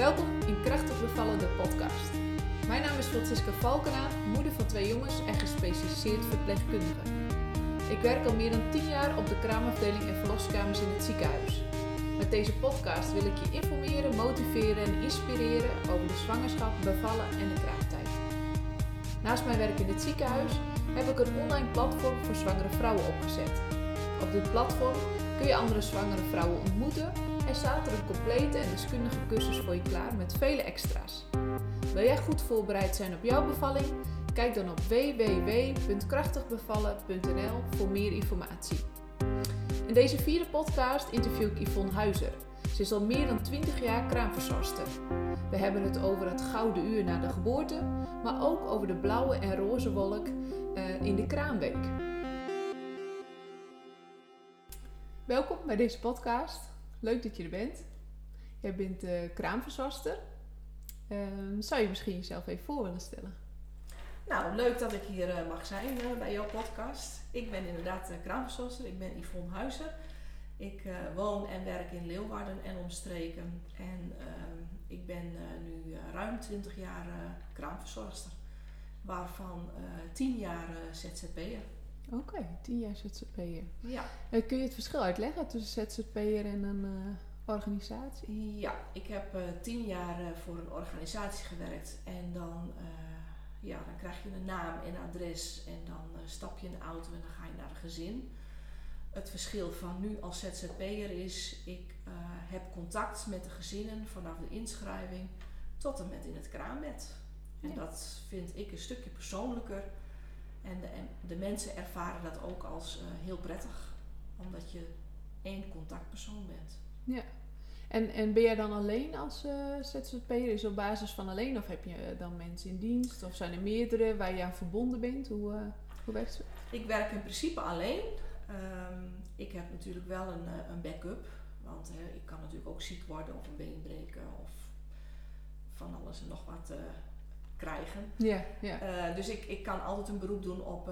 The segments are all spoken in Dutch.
Welkom in Krachtig Bevallen, de podcast. Mijn naam is Francisca Valkenaar, moeder van twee jongens en gespecialiseerd verpleegkundige. Ik werk al meer dan 10 jaar op de kraamafdeling en verloskamers in het ziekenhuis. Met deze podcast wil ik je informeren, motiveren en inspireren over de zwangerschap, bevallen en de kraamtijd. Naast mijn werk in het ziekenhuis heb ik een online platform voor zwangere vrouwen opgezet. Op dit platform kun je andere zwangere vrouwen ontmoeten en staat er een complete en deskundige cursus voor je klaar met vele extra's. Wil jij goed voorbereid zijn op jouw bevalling? Kijk dan op www.krachtigbevallen.nl voor meer informatie. In deze vierde podcast interview ik Yvonne Huizer. Ze is al meer dan 20 jaar kraamverzorgster. We hebben het over het gouden uur na de geboorte, maar ook over de blauwe en roze wolk uh, in de kraamweek. Welkom bij deze podcast. Leuk dat je er bent. Jij bent uh, kraamverzorgster. Uh, zou je misschien jezelf even voor willen stellen? Nou, leuk dat ik hier uh, mag zijn uh, bij jouw podcast. Ik ben inderdaad kraamverzorgster. Ik ben Yvonne Huizen. Ik woon en werk in Leeuwarden en omstreken. En ehm, ik ben nu ruim 20 jaar kraamverzorgster. Waarvan 10 jaar ZZP'er. Oké, okay, 10 jaar ZZP'er. Ja. kun je het verschil uitleggen tussen ZZP'er en een organisatie? Ja, ik heb tien jaar voor een organisatie gewerkt. En dan ja, dan krijg je een naam en adres en dan uh, stap je in de auto en dan ga je naar een gezin. Het verschil van nu als ZZP'er is, ik uh, heb contact met de gezinnen vanaf de inschrijving tot en met in het kraambed. En ja. dat vind ik een stukje persoonlijker. En de, en de mensen ervaren dat ook als uh, heel prettig, omdat je één contactpersoon bent. Ja. En, en ben jij dan alleen als uh, ZZP'er? Is op basis van alleen of heb je dan mensen in dienst? Of zijn er meerdere waar je aan verbonden bent? Hoe, uh, hoe werkt het? Ik werk in principe alleen. Um, ik heb natuurlijk wel een, een backup. Want ik kan natuurlijk ook ziek worden of een been breken of van alles en nog wat krijgen. Ja, ja. dus ik, ik kan altijd een beroep doen op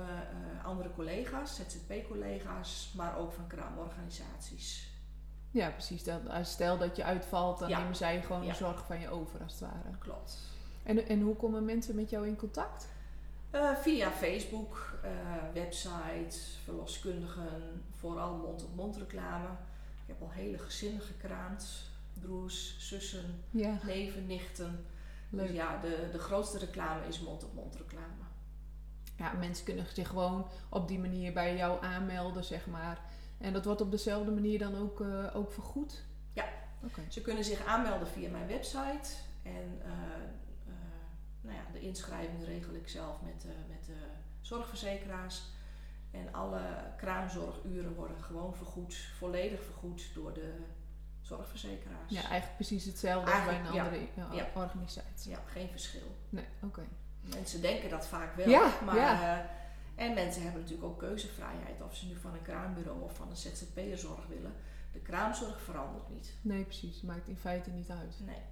andere collega's, ZZP-collega's, maar ook van kraamorganisaties. Ja, precies. Dat, stel dat je uitvalt, dan ja. nemen zij gewoon de zorg van je over, als het ware. Klopt. En, en hoe komen mensen met jou in contact? Uh, via Facebook, website, verloskundigen, vooral mond-op-mond reclame. Ik heb al hele gezinnen gekraamd. Broers, zussen, neven, nichten. Leuk. Dus ja, de, de grootste reclame is mond-op-mond reclame. Ja, mensen kunnen zich gewoon op die manier bij jou aanmelden, zeg maar. En dat wordt op dezelfde manier dan ook, uh, ook vergoed? Ja, okay. ze kunnen zich aanmelden via mijn website. En uh, uh, nou ja, de inschrijving regel ik zelf met, met de zorgverzekeraars. En alle kraamzorguren worden gewoon vergoed, volledig vergoed door de zorgverzekeraars. Ja, eigenlijk precies hetzelfde als bij een andere ja, ja. organisatie. Ja, geen verschil. Nee, oké. Okay. Mensen denken dat vaak wel, ja, maar ja. En mensen hebben natuurlijk ook keuzevrijheid of ze nu van een kraambureau of van een ZZP'er zorg willen. De kraamzorg verandert niet. Nee, precies. Maakt in feite niet uit. Nee.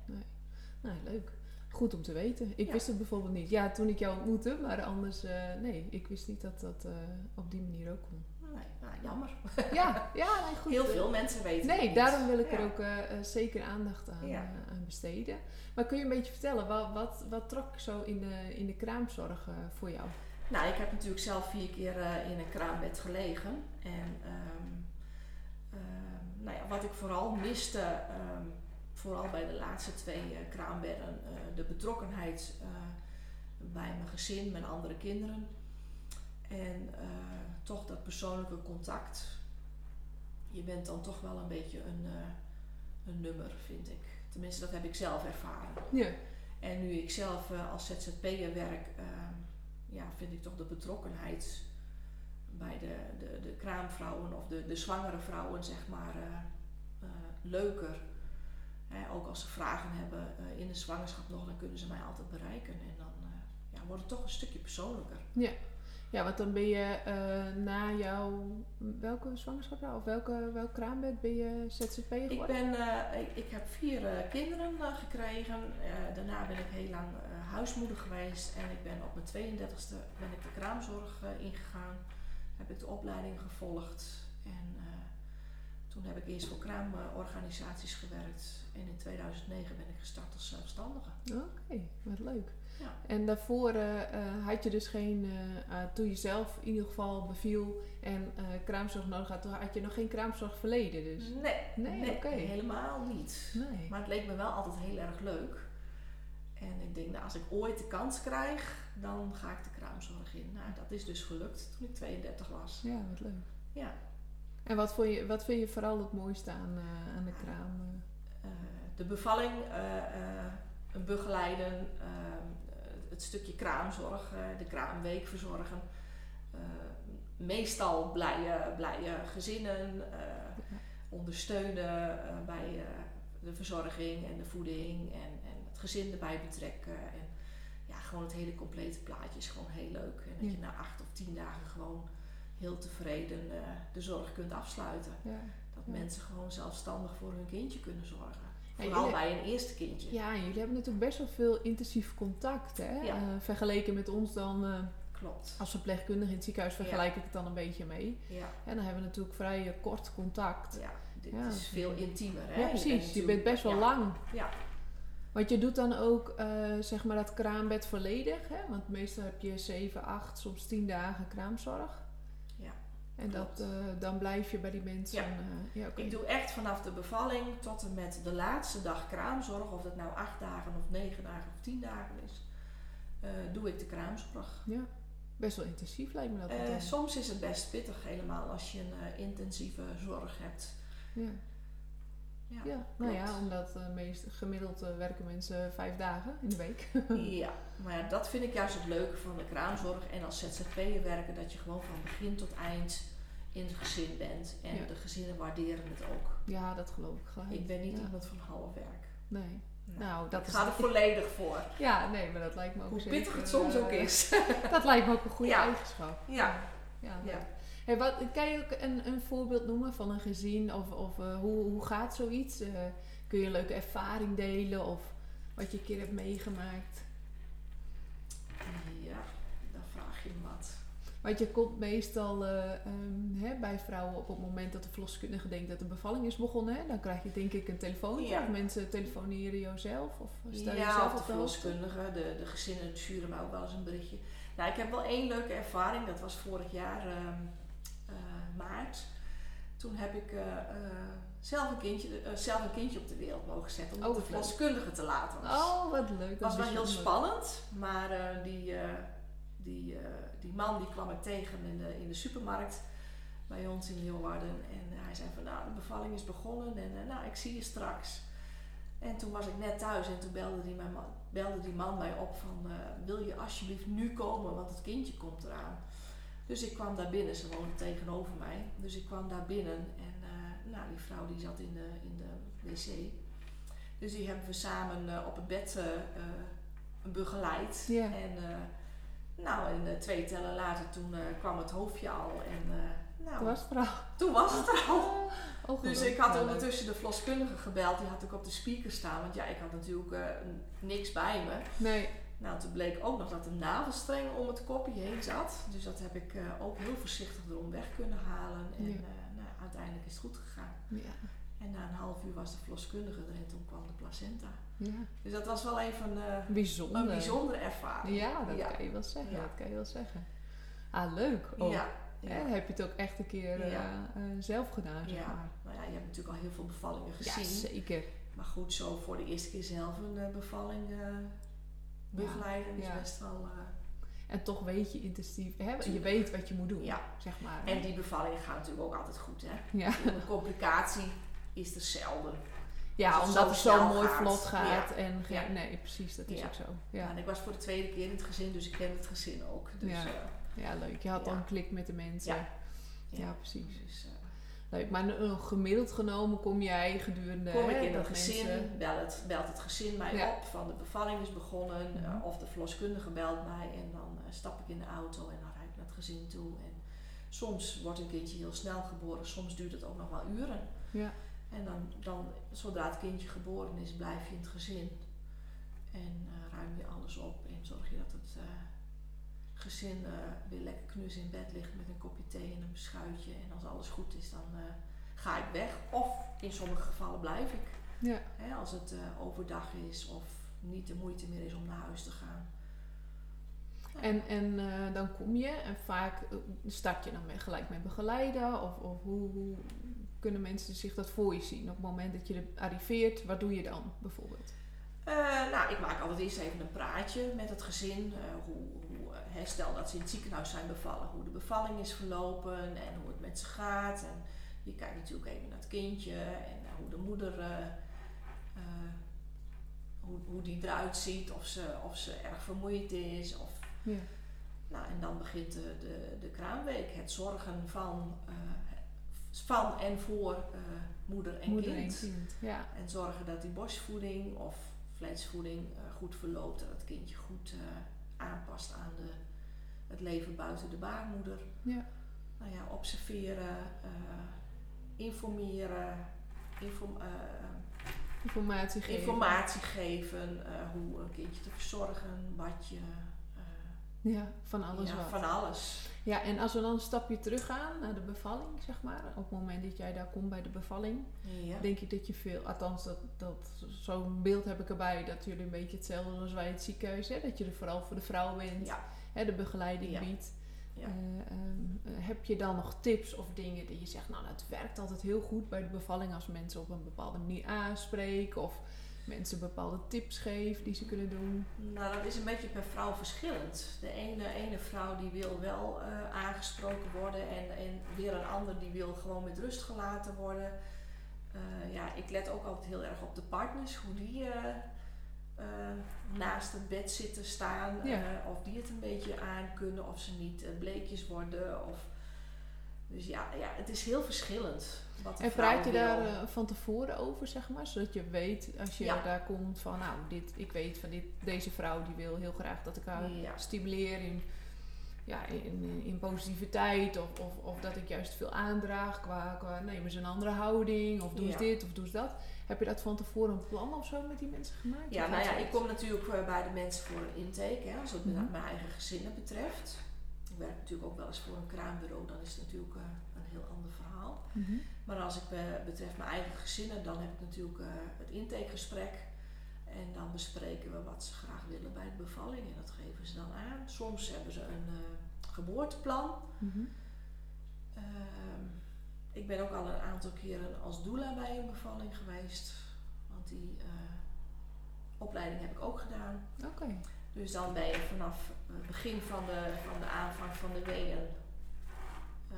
nee. Leuk. Goed om te weten. Ik wist het bijvoorbeeld niet. Ja, toen ik jou ontmoette, maar anders, uh, nee, ik wist niet dat dat uh, op die manier ook kon. Nee, nou, jammer. Ja, ja nee, goed. Heel veel mensen weten Nee, daarom wil ik ja. er ook uh, zeker aandacht aan, aan, besteden. Maar kun je een beetje vertellen, wat, wat, wat trok zo in de, in de kraamzorg voor jou? Nou, ik heb natuurlijk zelf vier keer in een kraambed gelegen. En um, um, nou ja, wat ik vooral miste, um, vooral bij de laatste twee kraambedden, de betrokkenheid bij mijn gezin, mijn andere kinderen. En toch dat persoonlijke contact. Je bent dan toch wel een beetje een, een nummer, vind ik. Tenminste, dat heb ik zelf ervaren. Ja. En nu ik zelf als ZZP'er werk ja, vind ik toch de betrokkenheid bij de, de, de kraamvrouwen of de, de zwangere vrouwen, zeg maar, uh, uh, leuker. Hè, ook als ze vragen hebben uh, in de zwangerschap nog, dan kunnen ze mij altijd bereiken. En dan ja, wordt het toch een stukje persoonlijker. Ja. Ja, want dan ben je na jouw, welke zwangerschap of welke, welk kraambed ben je ZZP geworden? Ik, ben, ik, ik, heb vier kinderen gekregen. daarna ben ik heel lang huismoeder geweest en ik ben op mijn 32e ben ik de kraamzorg ingegaan. Heb ik de opleiding gevolgd en toen heb ik eerst voor kraamorganisaties gewerkt en in 2009 ben ik gestart als zelfstandige. Oké, wat leuk. Ja. En daarvoor eh, eh, had je dus geen, eh, toen je zelf in ieder geval beviel en kraamzorg nodig had, toen had je nog geen kraamzorg verleden dus? Nee, Nee, helemaal niet. Nee. Maar het leek me wel altijd heel erg leuk. En ik denk, nou, als ik ooit de kans krijg, dan ga ik de kraamzorg in. Nou, dat is dus gelukt toen ik 32 was. Ja, wat leuk. Ja. En wat, vond je, wat vind je vooral het mooiste aan, aan de kraam? eh? Eh, de bevalling eh, begeleiden, eh, het stukje kraamzorg, de kraamweek verzorgen. Eh, meestal blije, blije gezinnen, eh, ondersteunen eh, bij de verzorging en de voeding en, en het gezin erbij betrekken. En ja, gewoon het hele complete plaatje is gewoon heel leuk. En dat Ja. je na acht of tien dagen gewoon heel tevreden de zorg kunt afsluiten. ja. Dat Ja. mensen gewoon zelfstandig voor hun kindje kunnen zorgen. Vooral jullie- bij een eerste kindje. ja, en jullie hebben natuurlijk best wel veel intensief contact, hè? Ja. Eh, vergeleken met ons dan, eh, Klopt. als verpleegkundige in het ziekenhuis, Ja. vergelijk ik het dan een beetje mee. Ja, En dan hebben we natuurlijk vrij eh, kort contact. ja. dit Ja. is veel intiemer. Hè? Ja, precies. Je bent best wel lang. Ja, Want je doet dan ook zeg maar dat kraambed volledig, hè? Want meestal heb je 7, 8, soms 10 dagen kraamzorg. En dat, eh, dan blijf je bij die mensen. Ja. eh, ja. Ik doe echt vanaf de bevalling tot en met de laatste dag kraamzorg, of dat nou acht dagen of negen dagen of tien dagen is, eh, doe ik de kraamzorg. Ja, best wel intensief lijkt me dat. Soms is het best pittig helemaal als je een intensieve zorg hebt. ja. Ja, Ja, nou ja, omdat eh, meest, gemiddeld eh, werken mensen vijf dagen in de week. Ja, maar ja, dat vind ik juist het leuke van de kraamzorg en als ZZP'er werken, dat je gewoon van begin tot eind in het gezin bent. En Ja. de gezinnen waarderen het ook. ja, dat geloof ik gelijk. Ik ben niet ja. iemand van half werk. Nee. Nou, Nou, dat ik is ga er volledig voor. Ja, nee, maar dat lijkt me ook Hoe pittig het soms eh, ook is. Dat lijkt me ook een goede eigenschap. Ja. Ja, Ja. Hey, wat, kan je ook een, een voorbeeld noemen van een gezin of, of eh, hoe, hoe gaat zoiets? Eh, kun je een leuke ervaring delen of wat je een keer hebt meegemaakt? Ja, dan vraag je wat. Want je komt meestal eh, ehm, hè, bij vrouwen op het moment dat de verloskundige denkt dat de bevalling is begonnen. Hè? Dan krijg je denk ik een telefoontje Ja. of mensen telefoneren jou zelf of stel Ja, zelf of op de verloskundige, de, de gezinnen sturen mij ook wel eens een berichtje. Nou, ik heb wel één leuke ervaring. Dat was vorig jaar ehm, eh, maart. Toen heb ik eh, eh, zelf, een kindje, eh, zelf een kindje op de wereld mogen zetten om Oh, de verloskundige te laten. Oh, wat leuk. Dat was wel heel bijzonder. spannend, maar die, die, die man die kwam ik tegen in de, in de supermarkt bij ons in Leeuwarden. En hij zei van nou, de bevalling is begonnen en nou, ik zie je straks. En toen was ik net thuis en toen belde die, mijn man, belde die man mij op van wil je alsjeblieft nu komen, want het kindje komt eraan. Dus ik kwam daar binnen, ze woonde tegenover mij. Dus ik kwam daar binnen en eh, nou, die vrouw die zat in de, in de wc. Dus die hebben we samen eh, op het bed eh, begeleid. Ja. En nou, en twee tellen later toen kwam het hoofdje al. En nou, Dat was het verhaal. toen was het er al. Oh, Dus ik had ondertussen de verloskundige gebeld. Die had ik op de speaker staan. Want ja, ik had natuurlijk niks bij me. Nee, Nou, toen bleek ook nog dat een navelstreng om het kopje heen zat. Dus dat heb ik eh, ook heel voorzichtig erom weg kunnen halen. En Ja. eh, nou, uiteindelijk is het goed gegaan. ja. En na een half uur was de verloskundige er en toen kwam de placenta. ja. Dus dat was wel even eh, Bijzonder. een bijzondere ervaring. Ja, dat ja. kan je wel zeggen. Ja. Dat kan je wel zeggen. Ah, leuk. Oh. Ja, Hè, ja. heb je het ook echt een keer Ja. zelf gedaan, zeg Ja. maar. Nou ja, je hebt natuurlijk al heel veel bevallingen Ja, gezien. zeker. maar goed, zo voor de eerste keer zelf een bevalling begeleiden is best wel... eh, En toch weet je intensief, hè? je weet wat je moet doen, Ja. zeg maar. en die bevallingen gaan natuurlijk ook altijd goed, hè. ja, Een complicatie is er zelden. ja het omdat het zo mooi gaat. vlot gaat. Ja. En Ja. Nee, precies, dat is ook zo. Ja. En ik was voor de tweede keer in het gezin, dus ik ken het gezin ook. Dus, Ja. eh, leuk. Je had dan klik met de mensen. Ja. Ja, precies. Dus, eh, Leuk. Maar gemiddeld genomen kom jij gedurende... kom ik in het gezin, mensen- bel het, belt het gezin mij Ja. op van de bevalling is begonnen. Mhm. eh, of de verloskundige belt mij en dan eh, stap ik in de auto en dan rijd ik naar het gezin toe. En soms wordt een kindje heel snel geboren, soms duurt het ook nog wel uren. Ja. En dan, dan zodra het kindje geboren is, blijf je in het gezin. En eh, ruim je alles op en zorg je dat gezin eh, weer lekker knus in bed ligt met een kopje thee en een beschuitje. En als alles goed is, dan eh, ga ik weg of in sommige gevallen blijf ik. Ja. Hè, als het eh, overdag is of niet de moeite meer is om naar huis te gaan. Ja. En, en dan kom je en vaak start je dan met, gelijk met begeleiden of, of hoe, hoe kunnen mensen zich dat voor je zien? Op het moment dat je er arriveert, wat doe je dan bijvoorbeeld? Nou, ik maak altijd eerst even een praatje met het gezin. hoe, stel dat ze in het ziekenhuis zijn bevallen, hoe de bevalling is verlopen en hoe het met ze gaat. En je kijkt natuurlijk even naar het kindje en eh, hoe de moeder, eh, eh, hoe, hoe die eruit ziet, of ze, of ze erg vermoeid is. Of, Ja. nou, en dan begint de, de, de kraamweek, het zorgen van, eh, van en voor moeder en Moeder kind. en kind. Ja. En zorgen dat die borstvoeding of vleesvoeding eh, goed verloopt. Dat het kindje goed aanpast aan de, het leven buiten de baarmoeder. Ja. Nou ja, observeren, eh, informeren, inform- eh, Informatie geven. informatie geven. eh, hoe een kindje te verzorgen, badje. eh, Ja, van alles ja, wat. van alles. Ja, en als we dan een stapje terug gaan naar de bevalling, zeg maar. Op het moment dat jij daar komt bij de bevalling, Ja. denk ik dat je veel, althans dat, dat, zo'n beeld heb ik erbij, dat jullie een beetje hetzelfde als wij in het ziekenhuis, hè, dat je er vooral voor de vrouw bent, Ja. hè, de begeleiding biedt. Ja. Eh, ehm, eh, heb je dan nog tips of dingen die je zegt, nou het werkt altijd heel goed bij de bevalling als mensen op een bepaalde manier aanspreken of mensen bepaalde tips geven die ze kunnen doen? Nou, dat is een beetje per vrouw verschillend. De ene, ene vrouw die wil wel eh, aangesproken worden en, en weer een ander die wil gewoon met rust gelaten worden. Eh, ja, ik let ook altijd heel erg op de partners, hoe die eh, naast het bed zitten staan. Ja. of die het een beetje aan kunnen, of ze niet bleekjes worden. Of... Dus ja, ja, het is heel verschillend. Wat En praat je wil. daar eh, van tevoren over, zeg maar? Zodat je weet, als je Ja. daar komt, van nou, dit, ik weet van dit, deze vrouw die wil heel graag dat ik haar Ja. stimuleer in, ja, in, in positiviteit. Of, of, of dat ik juist veel aandraag qua, qua neem eens een andere houding. Of doe eens Ja. dit of doe eens dat. Heb je dat van tevoren een plan of zo met die mensen gemaakt? Ja, nou ja, ik kom natuurlijk eh, bij de mensen voor een intake, hè, als het Mhm. mijn eigen gezinnen betreft. Ik werk natuurlijk ook wel eens voor een kraambureau, dan is het natuurlijk eh, een heel ander verhaal. Mhm. Maar als ik be- betreft mijn eigen gezinnen, dan heb ik natuurlijk eh, het intakegesprek. En dan bespreken we wat ze graag willen bij de bevalling en dat geven ze dan aan. Soms hebben ze een eh, geboorteplan. Mhm. Ehm, ik ben ook al een aantal keren als doula bij een bevalling geweest. Want die eh, opleiding heb ik ook gedaan. Oké. Dus dan ben je vanaf het begin van de, van de aanvang van de weeën eh,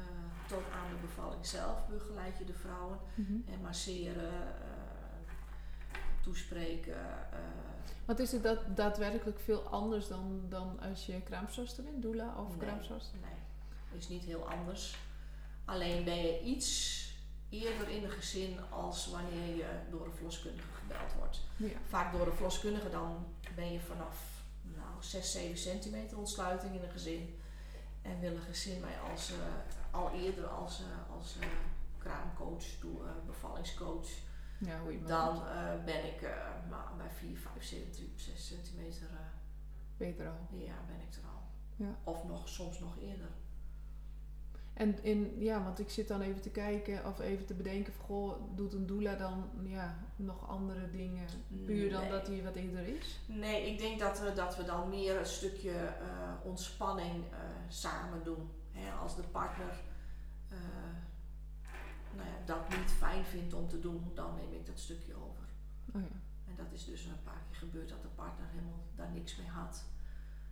tot aan de bevalling zelf begeleid je de vrouwen. Mhm. En masseren, eh, toespreken. eh, Want is het dat daadwerkelijk veel anders dan, dan als je kraamzorster bent, doula of Nee. kraamzorster? nee, is niet heel anders. Alleen ben je iets eerder in een gezin als wanneer je door een verloskundige gebeld wordt. Ja. Vaak door een verloskundige dan ben je vanaf nou, 6, 7 centimeter ontsluiting in een gezin. En wil een gezin mij als, eh, al eerder als, eh, als eh, kraamcoach, doe, eh, bevallingscoach. ja, hoe je maar Dan eh, ben ik eh, nou, bij 4, 5 centimeter, 6 centimeter, Beter al. ja, ben ik er al. Ja. Of nog, soms nog eerder. En in, ja, want ik zit dan even te kijken of even te bedenken van, goh, doet een doula dan ja, nog andere dingen puur dan Nee. dat hij wat eerder is? Nee, ik denk dat we, dat we dan meer een stukje eh, ontspanning eh, samen doen. Hè, als de partner eh, nou ja, dat niet fijn vindt om te doen, dan neem ik dat stukje over. Oh ja. En dat is dus een paar keer gebeurd dat de partner helemaal daar niks mee had.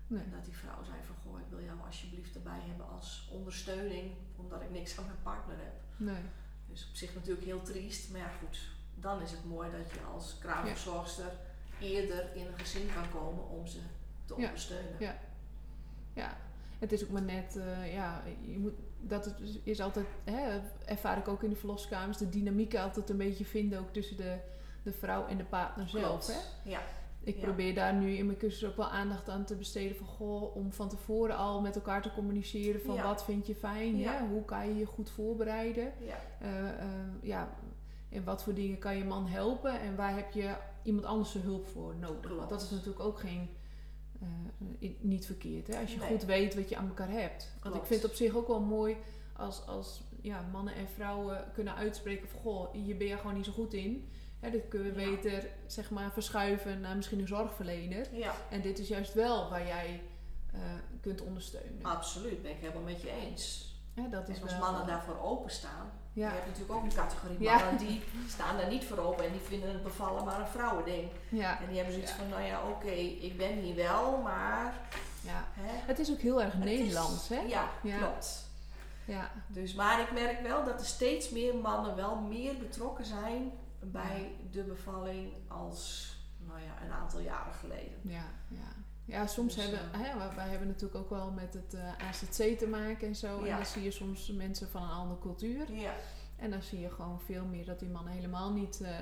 Nee. En dat die vrouw zei van, goh, ik wil jou alsjeblieft erbij hebben als ondersteuning, omdat ik niks aan mijn partner heb. Nee. Dus op zich natuurlijk heel triest, maar ja goed, dan is het mooi dat je als kraamverzorgster eerder in een gezin kan komen om ze te Ja. ondersteunen. Ja. Ja, het is ook maar net, eh, ja, je moet, dat het is- altijd, hè, ervaar ik ook in de verloskamers, de dynamiek altijd een beetje vinden ook tussen de, de vrouw en de partner zelf. Hè? Ja, Ik probeer daar nu in mijn cursus ook wel aandacht aan te besteden van goh, om van tevoren al met elkaar te communiceren van wat vind je fijn, Ja. hè? hoe kan je je goed voorbereiden, ja, eh, ja, en wat voor dingen kan je man helpen en waar heb je iemand anders de hulp voor nodig. Want dat is natuurlijk ook geen, eh, niet verkeerd hè? als je Nee. goed weet wat je aan elkaar hebt. Want ik vind het op zich ook wel mooi als, als ja, mannen en vrouwen kunnen uitspreken van goh, hier ben je gewoon niet zo goed in. Hè, dit kunnen we Ja. beter zeg maar, verschuiven naar misschien een zorgverlener. Ja, En dit is juist wel waar jij eh, kunt ondersteunen. absoluut. Ben ik helemaal met je eens. Ja, dat is En als wel, mannen daarvoor openstaan. ja, Je hebt natuurlijk ook een categorie Ja. mannen die staan daar niet voor open en die vinden het bevallen maar een vrouwending. ja, En die hebben zoiets Ja. van, nou ja, oké, ik ben hier wel, maar... ja. Hè, Het is ook heel erg is- Nederlands, hè? Ja, Ja. klopt. Ja, Dus, maar ik merk wel dat er steeds meer mannen wel meer betrokken zijn bij de bevalling als nou ja, een aantal jaren geleden. ja, ja. Ja, soms Dus, hebben eh, hè, wij- hebben natuurlijk ook wel met het eh, AZC te maken en zo. En dan zie je soms mensen van een andere cultuur. Ja, En dan zie je gewoon veel meer dat die mannen helemaal niet eh,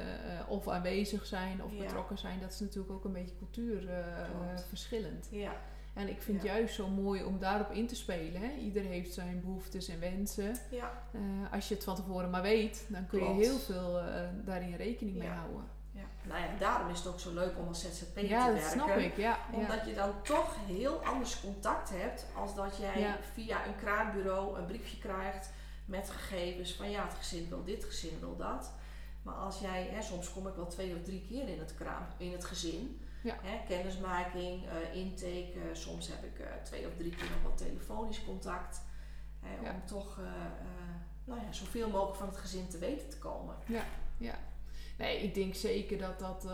of aanwezig zijn of Ja. betrokken zijn. Dat is natuurlijk ook een beetje cultuurverschillend. Ja, En ik vind het Ja. juist zo mooi om daarop in te spelen. Hè? Ieder heeft zijn behoeftes en wensen. ja, Eh, als je het van tevoren maar weet, dan kun je heel veel eh, daarin rekening mee houden. ja. Nou ja, daarom is het ook zo leuk om als ZZP'er Ja, te dat werken. snap ik. Ja, ja. Omdat je dan toch heel anders contact hebt als dat jij via een kraambureau een briefje krijgt met gegevens van ja, het gezin wil dit, het gezin wil dat. Maar als jij, hè, soms kom ik wel twee of drie keer in het, kraam, in het gezin. Ja. Hè, kennismaking, eh, intake. eh, soms heb ik eh, twee of drie keer nog wat telefonisch contact. Hè, Ja. Om toch nou ja, zoveel mogelijk van het gezin te weten te komen. Nee, ik denk zeker dat dat,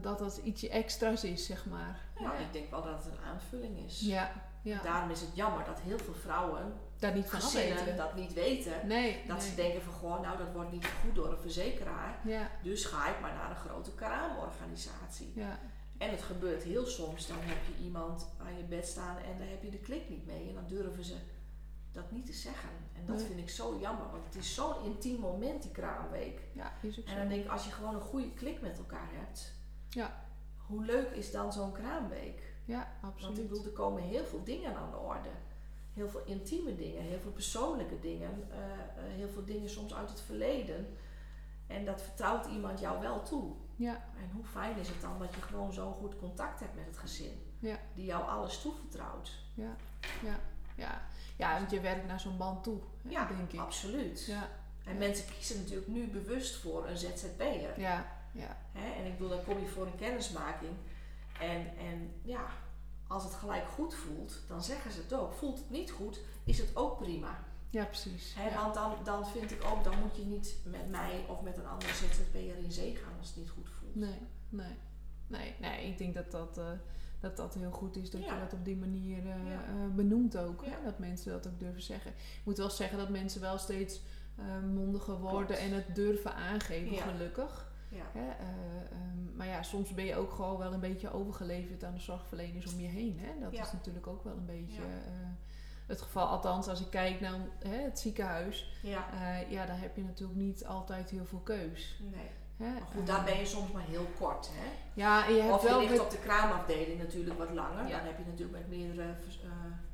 dat dat ietsje extra's is, zeg maar. Ja, ik denk wel dat het een aanvulling is. ja, ja. Daarom is het jammer dat heel veel vrouwen, daar niet van afweten. dat niet weten. Nee, Dat nee. ze denken van gewoon, nou dat wordt niet goed door een verzekeraar. Ja, Dus ga ik maar naar een grote kraamorganisatie. ja, En het gebeurt heel soms, dan heb je iemand aan je bed staan en daar heb je de klik niet mee. En dan durven ze dat niet te zeggen. En dat Nee. vind ik zo jammer, want het is zo'n intiem moment, die kraamweek. ja, is ook En dan denk ik, als je gewoon een goede klik met elkaar hebt, Ja. hoe leuk is dan zo'n kraamweek? Ja, Want ik absoluut. bedoel, er komen heel veel dingen aan de orde. Heel veel intieme dingen, heel veel persoonlijke dingen, eh, eh, heel veel dingen soms uit het verleden. En dat vertrouwt iemand jou wel toe. Ja, En hoe fijn is het dan dat je gewoon zo'n goed contact hebt met het gezin. Ja. Die jou alles toevertrouwt. ja, ja. Ja, want je werkt naar zo'n band toe, hè, Ja, denk ik. absoluut. Ja, En mensen kiezen natuurlijk nu bewust voor een ZZP'er. ja, ja, Hè? En ik bedoel, dan kom je voor een kennismaking. En, en ja, als het gelijk goed voelt, dan zeggen ze het ook. Voelt het niet goed, is het ook prima. ja precies. Ja. Want dan, dan vind ik ook, dan moet je niet met mij of met een andere ZZP'er in zee gaan als het niet goed voelt. Nee, nee, nee, nee. Ik denk dat dat, eh, dat, dat heel goed is dat Ja. je dat op die manier eh, Ja. eh, benoemt ook. Hè? Dat mensen dat ook durven zeggen. Ik moet wel zeggen dat mensen wel steeds mondiger worden Klopt. en het durven aangeven, gelukkig. Ja. Hè? eh, ehm, maar ja, soms ben je ook gewoon wel een beetje overgeleverd aan de zorgverleners om je heen. Hè? Dat Ja. is natuurlijk ook wel een beetje eh, het geval. Althans, als ik kijk naar hè, het ziekenhuis, ja. eh, ja, daar heb je natuurlijk niet altijd heel veel keus. Nee. Maar goed, daar ben je soms maar heel kort. Hè? Ja, en je hebt Of je wel ligt met- op de kraamafdeling natuurlijk wat langer. Ja. Dan heb je natuurlijk met meerdere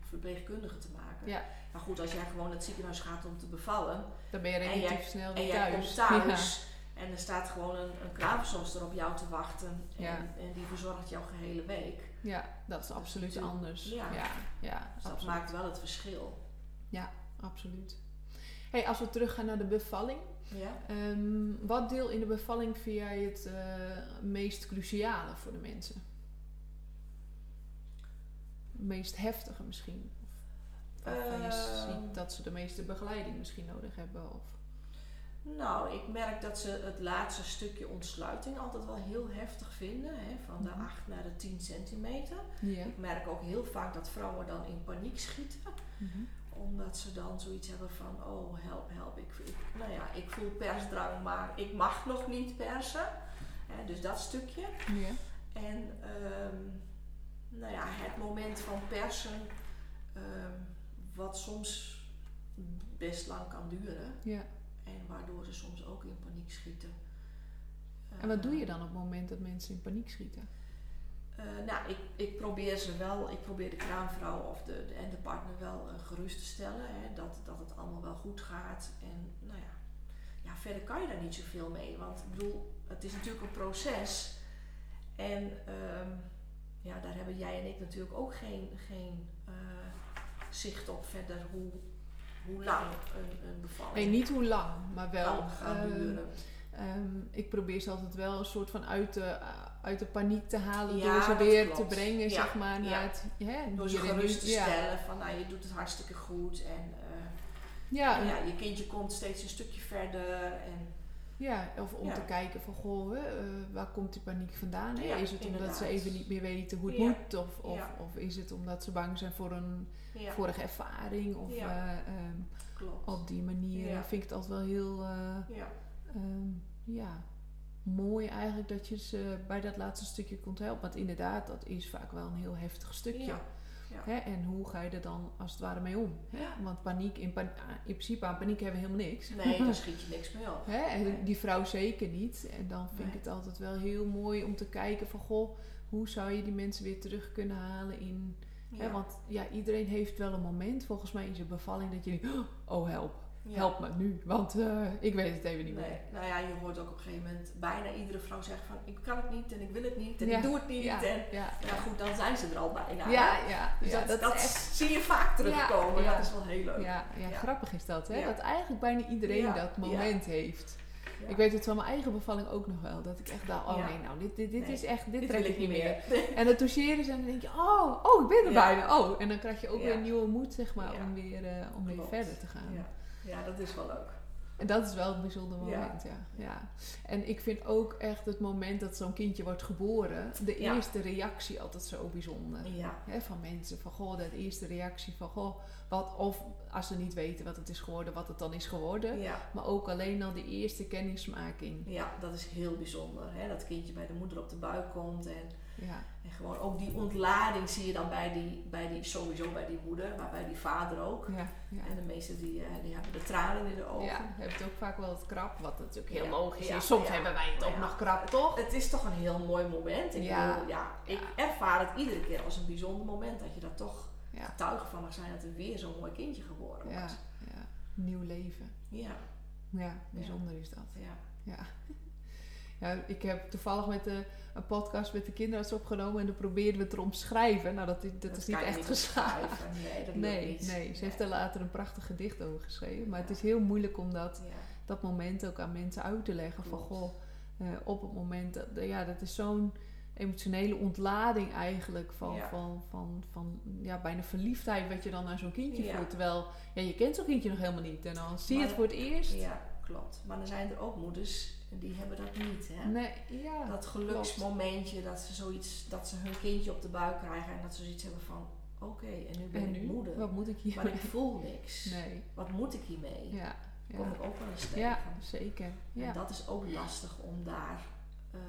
verpleegkundigen te maken. Ja. Maar goed, als jij gewoon naar het ziekenhuis gaat om te bevallen Dan ben je En relatief jij- snel en weer jij thuis. komt thuis en er staat gewoon een, een kraamverzorgster op jou te wachten en, Ja. en die verzorgt jouw gehele week. Ja, ja dat is absoluut natuurlijk- anders. ja. Ja, ja, Dus dat absoluut. maakt wel het verschil. absoluut. Hey, als we teruggaan naar de bevalling. Ja? ehm, wat deel in de bevalling vind jij het eh, meest cruciale voor de mensen? meest heftige misschien? Of waarvan je Ehm. ziet dat ze de meeste begeleiding misschien nodig hebben? Of... Nou, ik merk dat ze het laatste stukje ontsluiting altijd wel heel heftig vinden. Hè? Van de Mhm. 8 naar de 10 centimeter. Ja. Ik merk ook heel vaak dat vrouwen dan in paniek schieten. Mhm. Omdat ze dan zoiets hebben van, oh help, help. Ik, ik, nou ja, ik voel persdrang, maar ik mag nog niet persen. Hè, dus dat stukje. ja. En ehm, nou ja, het moment van persen, ehm, wat soms best lang kan duren. ja. En waardoor ze soms ook in paniek schieten. En wat doe je Eh, dan op het moment dat mensen in paniek schieten? Eh, nou, ik, ik probeer ze wel, ik probeer de kraamvrouw of de, de- en de partner wel eh, gerust te stellen. Hè, dat, dat het allemaal wel goed gaat. En nou ja, ja, verder kan je daar niet zoveel mee. Want ik bedoel, het is natuurlijk een proces. En ehm, ja, daar hebben jij en ik natuurlijk ook geen, geen zicht op verder hoe, hoe lang een, een bevalling Nee, niet hoe lang, maar wel. gaan ehm, duren. ehm, ik probeer ze altijd wel een soort van uit de, uh, uit de paniek te halen Ja, door ze weer klopt. te brengen, Ja, zeg maar, naar ja. het Door ze gerust te stellen van nou je doet het hartstikke goed en eh, Ja, ja, je kindje komt steeds een stukje verder en Ja, of om Ja. te kijken van, goh, eh, waar komt die paniek vandaan? Ja, is het omdat ze even niet meer weten hoe het Ja. moet? Of, of, of is het omdat ze bang zijn voor een vorige ervaring? Of Ja. klopt. op die manier vind ik het altijd wel heel eh, Ja, ehm, ja, mooi eigenlijk dat je ze bij dat laatste stukje kunt helpen. Want inderdaad, dat is vaak wel een heel heftig stukje. Hè? En hoe ga je er dan als het ware mee om? Hè? Want paniek, in, pan- in principe aan paniek hebben we helemaal niks. nee, daar schiet je niks mee op. Hè? En Nee. die vrouw zeker niet. En dan vind ik het altijd wel heel mooi om te kijken van goh, hoe zou je die mensen weer terug kunnen halen in. Hè? Want ja, iedereen heeft wel een moment, volgens mij in zijn bevalling, dat je denkt, oh help, Ja. help me nu. Want eh, ik weet het even niet Nee, meer. nou ja, je hoort ook op een gegeven moment bijna iedere vrouw zeggen van ik kan het niet en ik wil het niet en Ja, ik doe het niet. Ja, En ja, goed, dan zijn ze er al bijna. ja, ja, Dus dat, dat, echt. zie je vaak terugkomen. Dat is wel heel leuk. Ja, grappig is dat, hè? Dat eigenlijk bijna iedereen dat moment heeft. Ik weet het van mijn eigen bevalling ook nog wel. Dat ik echt dacht, oh nee, nou, dit, dit, dit Nee, is echt, dit, Dit trek ik niet meer. meer. En dan toucheren ze en dan denk je, oh, oh, ik ben er bijna. Oh, en dan krijg je ook weer een nieuwe moed, zeg maar, om weer, eh, om weer verder te gaan. Ja. dat is wel leuk. En dat is wel een bijzonder moment, ja. ja. En ik vind ook echt het moment dat zo'n kindje wordt geboren, de Ja. eerste reactie altijd zo bijzonder. Ja, Hè, van mensen, van goh, dat eerste reactie van goh, wat, of als ze niet weten wat het is geworden, wat het dan is geworden. ja, Maar ook alleen al de eerste kennismaking. ja, dat is heel bijzonder. Hè? Dat kindje bij de moeder op de buik komt en, Ja, en gewoon ook die ontlading zie je dan bij die, bij die, sowieso bij die moeder, maar bij die vader ook. ja, ja. En de meesten die, eh, die hebben de tranen in de ogen. Ja, hebben het ook vaak wel het krap, wat natuurlijk heel logisch ja, is. Soms hebben wij het ook nog krap, toch? Het is toch een heel mooi moment. Ik, Ja. bedoel, ja, ik ervaar het iedere keer als een bijzonder moment dat je daar toch getuige van mag zijn dat er weer zo'n mooi kindje geboren wordt. ja. Nieuw leven. Ja, Ja, bijzonder is dat. ja. Ja. Ik heb toevallig met de, een podcast met de kinderarts opgenomen en dan probeerden we het te omschrijven. Nou, dat, is- dat, is niet echt geslaagd. beschrijven. Nee, dat Nee, niet. nee, ze heeft er later een prachtig gedicht over geschreven. Maar het is heel moeilijk om dat, Ja. dat moment ook aan mensen uit te leggen. Van goh, eh, op het moment, dat, ja, dat is zo'n emotionele ontlading eigenlijk van, Ja. van, van, van ja, bijna verliefdheid wat je dan naar zo'n kindje Ja. voelt. Terwijl ja, je kent zo'n kindje nog helemaal niet. En dan zie je het voor het eerst. ja, klopt. Maar er zijn er ook moeders en die hebben dat niet. Hè? Nee, ja, dat geluksmomentje dat ze zoiets, dat ze hun kindje op de buik krijgen en dat ze zoiets hebben van oké, en nu ben en ik moeder. Wat moet ik hier? Maar ik voel niks. Nee, Wat moet ik hiermee? ja, Kom ik ook wel eens tegen. ja zeker. Ja. En dat is ook lastig om daar eh,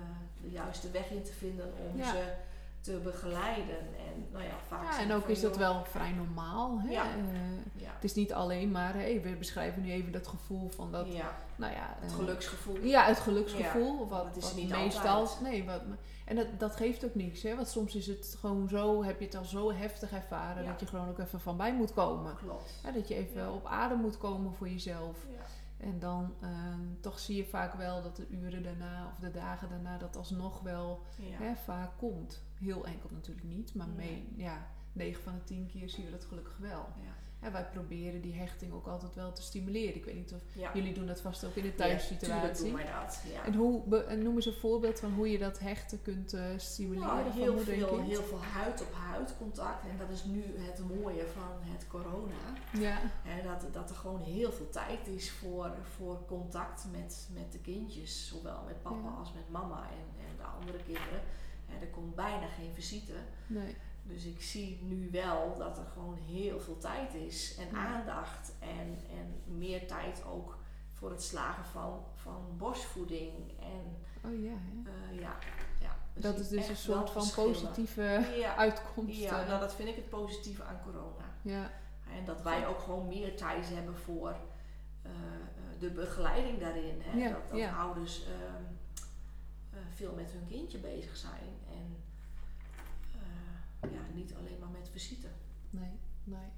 de juiste weg in te vinden om Ja. ze te begeleiden. En, nou ja, vaak Ja, en ook is dat wel vrij normaal. Hè? Ja. Eh, Ja, het is niet alleen maar, hey, we beschrijven nu even dat gevoel van dat, ja, nou ja... het eh, geluksgevoel. Ja, het geluksgevoel. wat, dat is wat niet meestal. altijd. Nee, wat, en dat, dat geeft ook niks. Hè? Want soms is het gewoon zo, heb je het al zo heftig ervaren dat je gewoon ook even van bij moet komen. Klopt. Dat je even op adem moet komen voor jezelf. Ja. En dan ehm, toch zie je vaak wel dat de uren daarna of de dagen daarna dat alsnog wel hè, vaak komt. Heel enkel natuurlijk niet, maar mee, Nee. ja, 9 van de 10 keer zien we dat gelukkig wel. Ja. En wij proberen die hechting ook altijd wel te stimuleren. Ik weet niet of Ja. jullie doen dat vast ook in de Ja, thuissituatie. doen wij dat. Ja. En hoe, noem eens een voorbeeld van hoe je dat hechten kunt eh, stimuleren Nou, heel, veel, heel veel huid-op-huid contact. En dat is nu het mooie van het corona. Ja, dat, dat er gewoon heel veel tijd is voor, voor contact met, met de kindjes. Zowel met papa Ja. als met mama en, en de andere kinderen. Hè, er komt bijna geen visite. nee. Dus ik zie nu wel dat er gewoon heel veel tijd is en Ja. aandacht en, en meer tijd ook voor het slagen van, van borstvoeding. En Oh ja, hè? eh, ja, ja. we dat is dus een soort van verschillen. positieve Ja, uitkomst. ja eh. nou, dat vind ik het positieve aan corona. ja, En dat wij ook gewoon meer tijd hebben voor eh, de begeleiding daarin. Hè? Ja, dat ouders ehm, eh, veel met hun kindje bezig zijn. Ja, niet alleen maar met visite. nee, nee.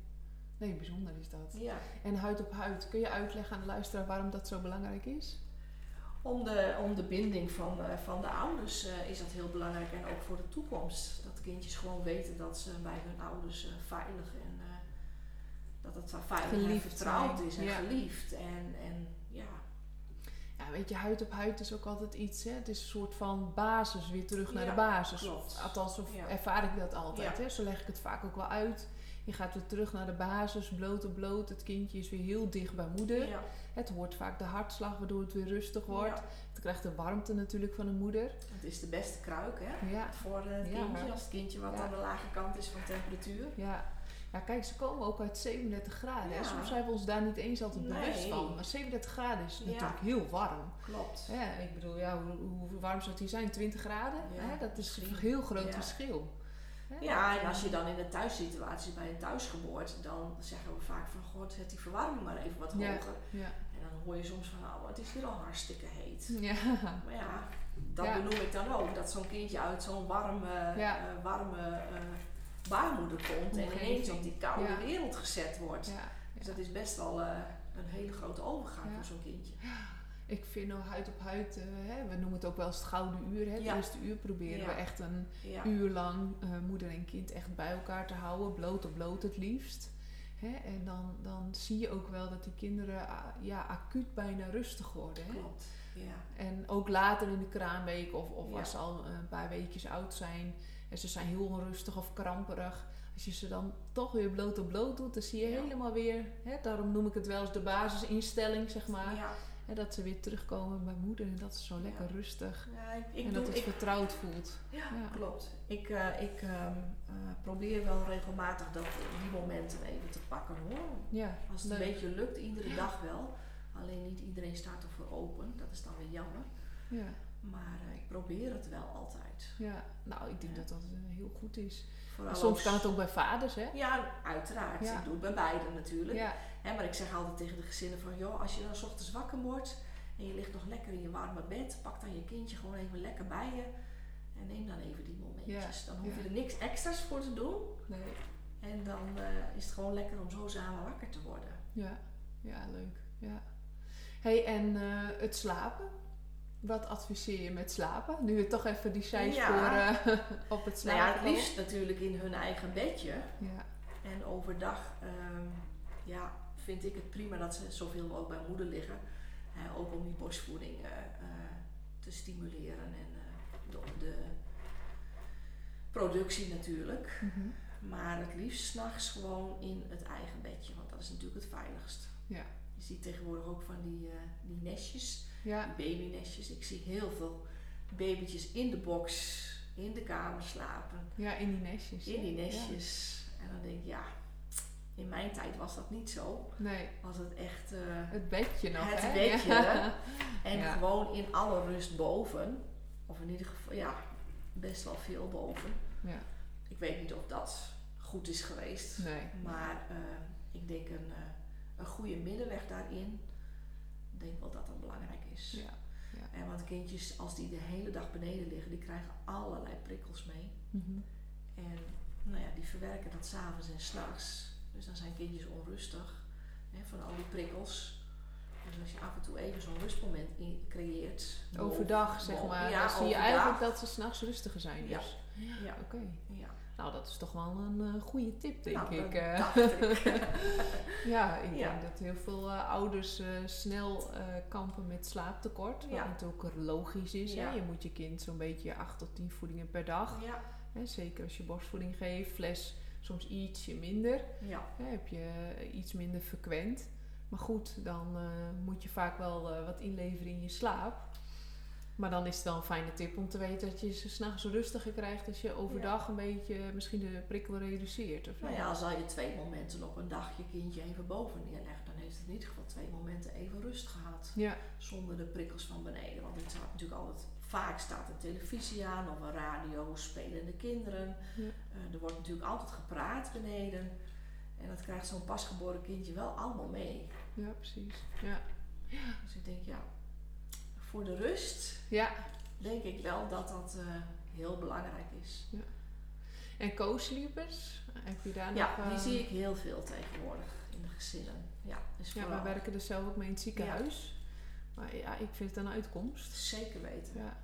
Nee, bijzonder is dat. Ja. En huid op huid, kun je uitleggen aan de luisteraar waarom dat zo belangrijk is? Om de, om de binding van, eh, van de ouders eh, is dat heel belangrijk. En ook voor de toekomst. Dat kindjes gewoon weten dat ze bij hun ouders eh, veilig en dat het veilig Geliefd en vertrouwd zijn, is en ja. geliefd. En, en weet je, huid op huid is ook altijd iets. Hè? Het is een soort van basis, weer terug naar Ja, de basis. klopt. Althans, of Ja. ervaar ik dat altijd. Ja. Hè? Zo leg ik het vaak ook wel uit. Je gaat weer terug naar de basis, bloot op bloot. Het kindje is weer heel dicht bij moeder. Het hoort vaak de hartslag, waardoor het weer rustig wordt. Het krijgt de warmte natuurlijk van de moeder. het is de beste kruik hè, voor eh, het kindje. Als het kindje wat aan de lage kant is van temperatuur. ja. Ja, kijk, ze komen ook uit 37 graden. Ja. Soms zijn we ons daar niet eens altijd bewust Nee. van. Maar 37 graden is Ja. natuurlijk heel warm. Klopt. Ja, ik bedoel, ja, hoe, hoe warm zou het hier zijn? 20 graden? Ja? Dat is een heel groot verschil. Ja, en als je dan in een thuissituatie bij een thuisgeboorte, dan zeggen we vaak van, god, zet die verwarming maar even wat hoger. Ja. En dan hoor je soms van, oh, het is hier al hartstikke heet. Ja. Maar ja, dat benoem ik dan ook. Dat zo'n kindje uit zo'n warme, eh, warme eh, baarmoeder komt en ineens op die koude Ja. wereld gezet wordt. ja. Dus dat is best wel eh, een hele grote overgang voor zo'n kindje. Ik vind nou huid op huid, eh, hè, we noemen het ook wel eens het gouden uur. Hè? Het Ja. eerste uur proberen we echt een uur lang eh, moeder en kind echt bij elkaar te houden. Bloot op bloot het liefst. Hè? En dan, dan zie je ook wel dat die kinderen ah, ja, acuut bijna rustig worden. Hè? klopt. Ja. En ook later in de kraamweek of, of als ze al een paar weekjes oud zijn en ze zijn heel onrustig of kramperig. Als je ze dan toch weer bloot op bloot doet, dan zie je Ja. helemaal weer, hè, daarom noem ik het wel eens de basisinstelling, zeg maar. Ja. Hè, dat ze weer terugkomen bij moeder en dat ze zo lekker Ja. rustig Ja, ik, ik en doe, dat het ik, vertrouwd voelt. ja, klopt. Ik, eh, ik ehm, eh, probeer wel regelmatig dat, die momenten even te pakken hoor. Ja, Als het leuk. een beetje lukt, iedere dag wel. Alleen niet iedereen staat ervoor open. Dat is dan weer jammer. Ja, Maar eh, ik probeer het wel altijd. ja. Nou, ik denk Ja. dat dat eh, heel goed is. Vooral Soms als- kan het ook bij vaders, hè? Ja, uiteraard. Ja. Ik doe het bij beiden natuurlijk. Ja, Hè, maar ik zeg altijd tegen de gezinnen van... joh, als je dan 's ochtends wakker wordt... en je ligt nog lekker in je warme bed... pak dan je kindje gewoon even lekker bij je... en neem dan even die momentjes. Dan hoef je er niks extra's voor te doen. nee. En dan eh, is het gewoon lekker om zo samen wakker te worden. Ja, ja, leuk. Ja. hey, en het slapen? Wat adviseer je met slapen? Nu we toch even die zijsporen op het Nou slapen ja, het liefst natuurlijk in hun eigen bedje. Ja, En overdag ehm, ja, vind ik het prima dat ze zoveel mogelijk bij moeder liggen. Ook om die borstvoeding eh, eh, te stimuleren en eh, de, de productie natuurlijk. Mhm. Maar het liefst s'nachts gewoon in het eigen bedje, want dat is natuurlijk het veiligst. Ja. Je ziet tegenwoordig ook van die, die nestjes, ja, babynestjes. Ik zie heel veel babytjes in de box, in de kamer slapen. ja, in die nestjes. In die Ja. nestjes. En dan denk ik, ja, in mijn tijd was dat niet zo. Nee, Was het echt eh, het bedje nog, het hè? bedje. Ja. En Ja. gewoon in alle rust boven. Of in ieder geval, ja, best wel veel boven. Ja. Ik weet niet of dat goed is geweest. Nee. Maar eh, ik denk een, eh, een goede middenweg daarin. Ik denk wel dat dat belangrijk is. Ja. En want kindjes, als die de hele dag beneden liggen, die krijgen allerlei prikkels mee. Mhm. En nou ja, die verwerken dat s'avonds en s'nachts. Dus dan zijn kindjes onrustig hè, van al die prikkels. Dus als je af en toe even zo'n rustmoment creëert. Overdag, zeg maar. Ja, dan zie je eigenlijk dat ze s'nachts rustiger zijn. Ja. Dus. Ja, Oké. ja. Nou, dat is toch wel een eh, goede tip, denk Nou, ik. eh. ik. Ja, ik Ja. denk dat heel veel eh, ouders snel kampen met slaaptekort. Wat Ja. natuurlijk logisch is. Ja. Hè? Je moet je kind zo'n beetje 8 tot 10 voedingen per dag. ja, Hè? Zeker als je borstvoeding geeft. Fles soms ietsje minder. ja, Hè? Heb je iets minder frequent. Maar goed, dan moet je vaak wel wat inleveren in je slaap. Maar dan is het wel een fijne tip om te weten dat je ze s'nachts rustiger krijgt als je overdag een beetje misschien de prikkel reduceert. Of. Nou ja, als al je twee momenten op een dag je kindje even boven neerlegt, dan heeft het in ieder geval twee momenten even rust gehad. Ja, Zonder de prikkels van beneden. Want het staat natuurlijk altijd, vaak staat een televisie aan of een radio, spelende kinderen. Ja. Eh, er wordt natuurlijk altijd gepraat beneden. En dat krijgt zo'n pasgeboren kindje wel allemaal mee. ja precies. Ja. Dus ik denk, ja, voor de rust ja, denk ik wel dat dat eh, heel belangrijk is. En co-sleepers, heb je daar Ja, nog... die eh, zie ik heel veel tegenwoordig in de gezinnen. Ja, dus Ja, we werken er zelf ook mee in het ziekenhuis. Maar ja, ik vind het een uitkomst. zeker weten. Ja.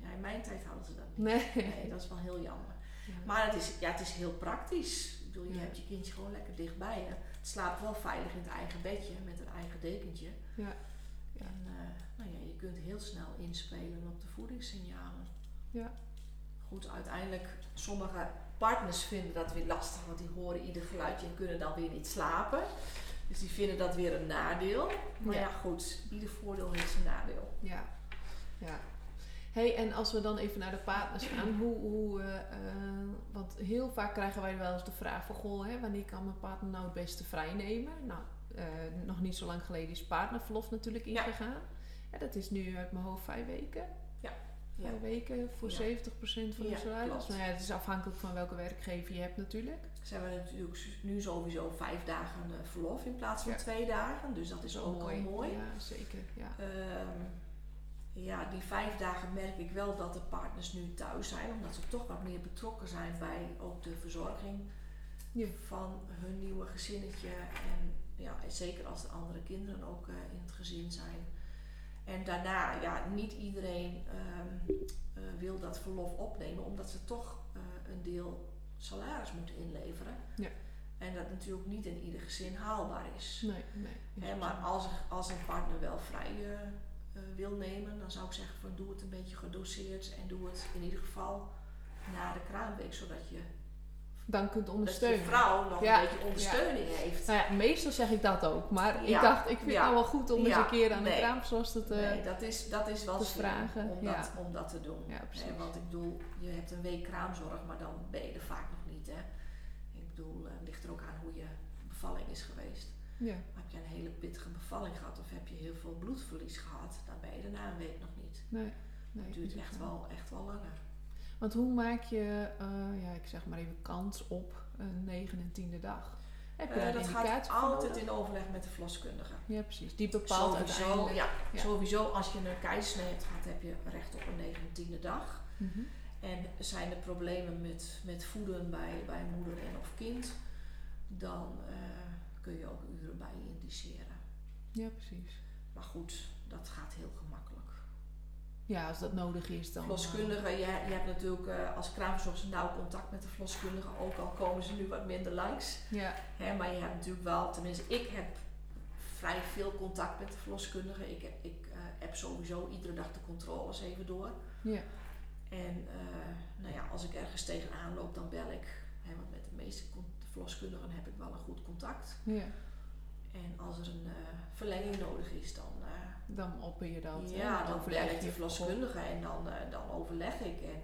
Ja, in mijn tijd hadden ze dat niet. Nee. Nee, dat is wel heel jammer. Ja. Maar het is, ja, het is heel praktisch. Ik bedoel, je Ja. hebt je kindje gewoon lekker dichtbij je. Het slaapt wel veilig in het eigen bedje met een eigen dekentje. Ja. Ja. En eh, nou ja, je kunt heel snel inspelen op de voedingssignalen. Ja. Goed, uiteindelijk, sommige partners vinden dat weer lastig, want die horen ieder geluidje en kunnen dan weer niet slapen. Dus die vinden dat weer een nadeel. Maar Ja. ja, goed, ieder voordeel heeft zijn nadeel. Ja. ja. hey, en als we dan even naar de partners gaan, hoe, hoe eh, eh, want heel vaak krijgen wij wel eens de vraag van, goh, hè, wanneer kan mijn partner nou het beste vrijnemen? Nou, eh, nog niet zo lang geleden is partnerverlof natuurlijk ingegaan. Ja, dat is nu uit mijn hoofd vijf weken. Ja. Vijf weken voor Ja. 70% van de Ja, salaris. Nou ja, het is afhankelijk van welke werkgever je hebt natuurlijk. Ze hebben natuurlijk nu sowieso vijf dagen eh, verlof in plaats van twee dagen. Dus dat is ook al mooi. Ja, zeker. Ja. Ehm, ja, die vijf dagen merk ik wel dat de partners nu thuis zijn, omdat ze toch wat meer betrokken zijn bij ook de verzorging van hun nieuwe gezinnetje. En ja, zeker als de andere kinderen ook eh, in het gezin zijn. En daarna, ja, niet iedereen ehm, eh, wil dat verlof opnemen, omdat ze toch eh, een deel salaris moeten inleveren. Ja. En dat natuurlijk niet in ieder gezin haalbaar is. Nee, nee. Hè, maar als, als een partner wel vrij eh, wil nemen, dan zou ik zeggen van doe het een beetje gedoseerd en doe het in ieder geval na de kraamweek, zodat je, Dan kunt dat je ondersteunen. vrouw nog Ja, een beetje ondersteuning heeft. Nou ja, meestal zeg ik dat ook. Maar ik Ja, dacht, ik vind ja. het nou wel goed om eens Ja, een keer aan de nee. kraamverzorgster te... nee, dat is, dat is wel te vragen, om, ja. dat, om dat te doen. Ja, precies. Hè, want ik bedoel, je hebt een week kraamzorg, maar dan ben je er vaak nog niet. Hè. Ik bedoel, eh, het ligt er ook aan hoe je bevalling is geweest. Ja, Heb je een hele pittige bevalling gehad of heb je heel veel bloedverlies gehad, dan ben je er na een week nog niet. nee. nee Het duurt echt wel, echt wel langer. Want hoe maak je, eh, ja, ik zeg maar even kans op een negende en tiende dag? Heb je Eh, dat gaat altijd in overleg met de verloskundige. Ja, precies. Die bepaalt Sowieso, uiteindelijk. ja, Ja. sowieso als je een keizersnee hebt gehad, heb je recht op een negentiende dag. Mhm. En zijn er problemen met, met voeden bij, bij moeder en of kind, dan eh, kun je ook uren bij indiceren. Ja, precies. Maar goed, dat gaat heel gemakkelijk. Ja, als dat nodig is dan... Verloskundige, je, je hebt natuurlijk eh, als kraamverzorgster nauw contact met de verloskundige, ook al komen ze nu wat minder langs. eh, ja, Hè, maar je hebt natuurlijk wel, tenminste ik heb vrij veel contact met de verloskundige. Ik heb, ik, eh, heb sowieso iedere dag de controles even door. ja, En eh, nou ja, als ik ergens tegenaan loop, dan bel ik. Hè, want met de meeste verloskundigen heb ik wel een goed contact. ja. En als er een eh, verlenging nodig is, dan, eh, Dan opper je dat. ja, dan overleg bel ik de verloskundige en dan, eh, dan overleg ik. En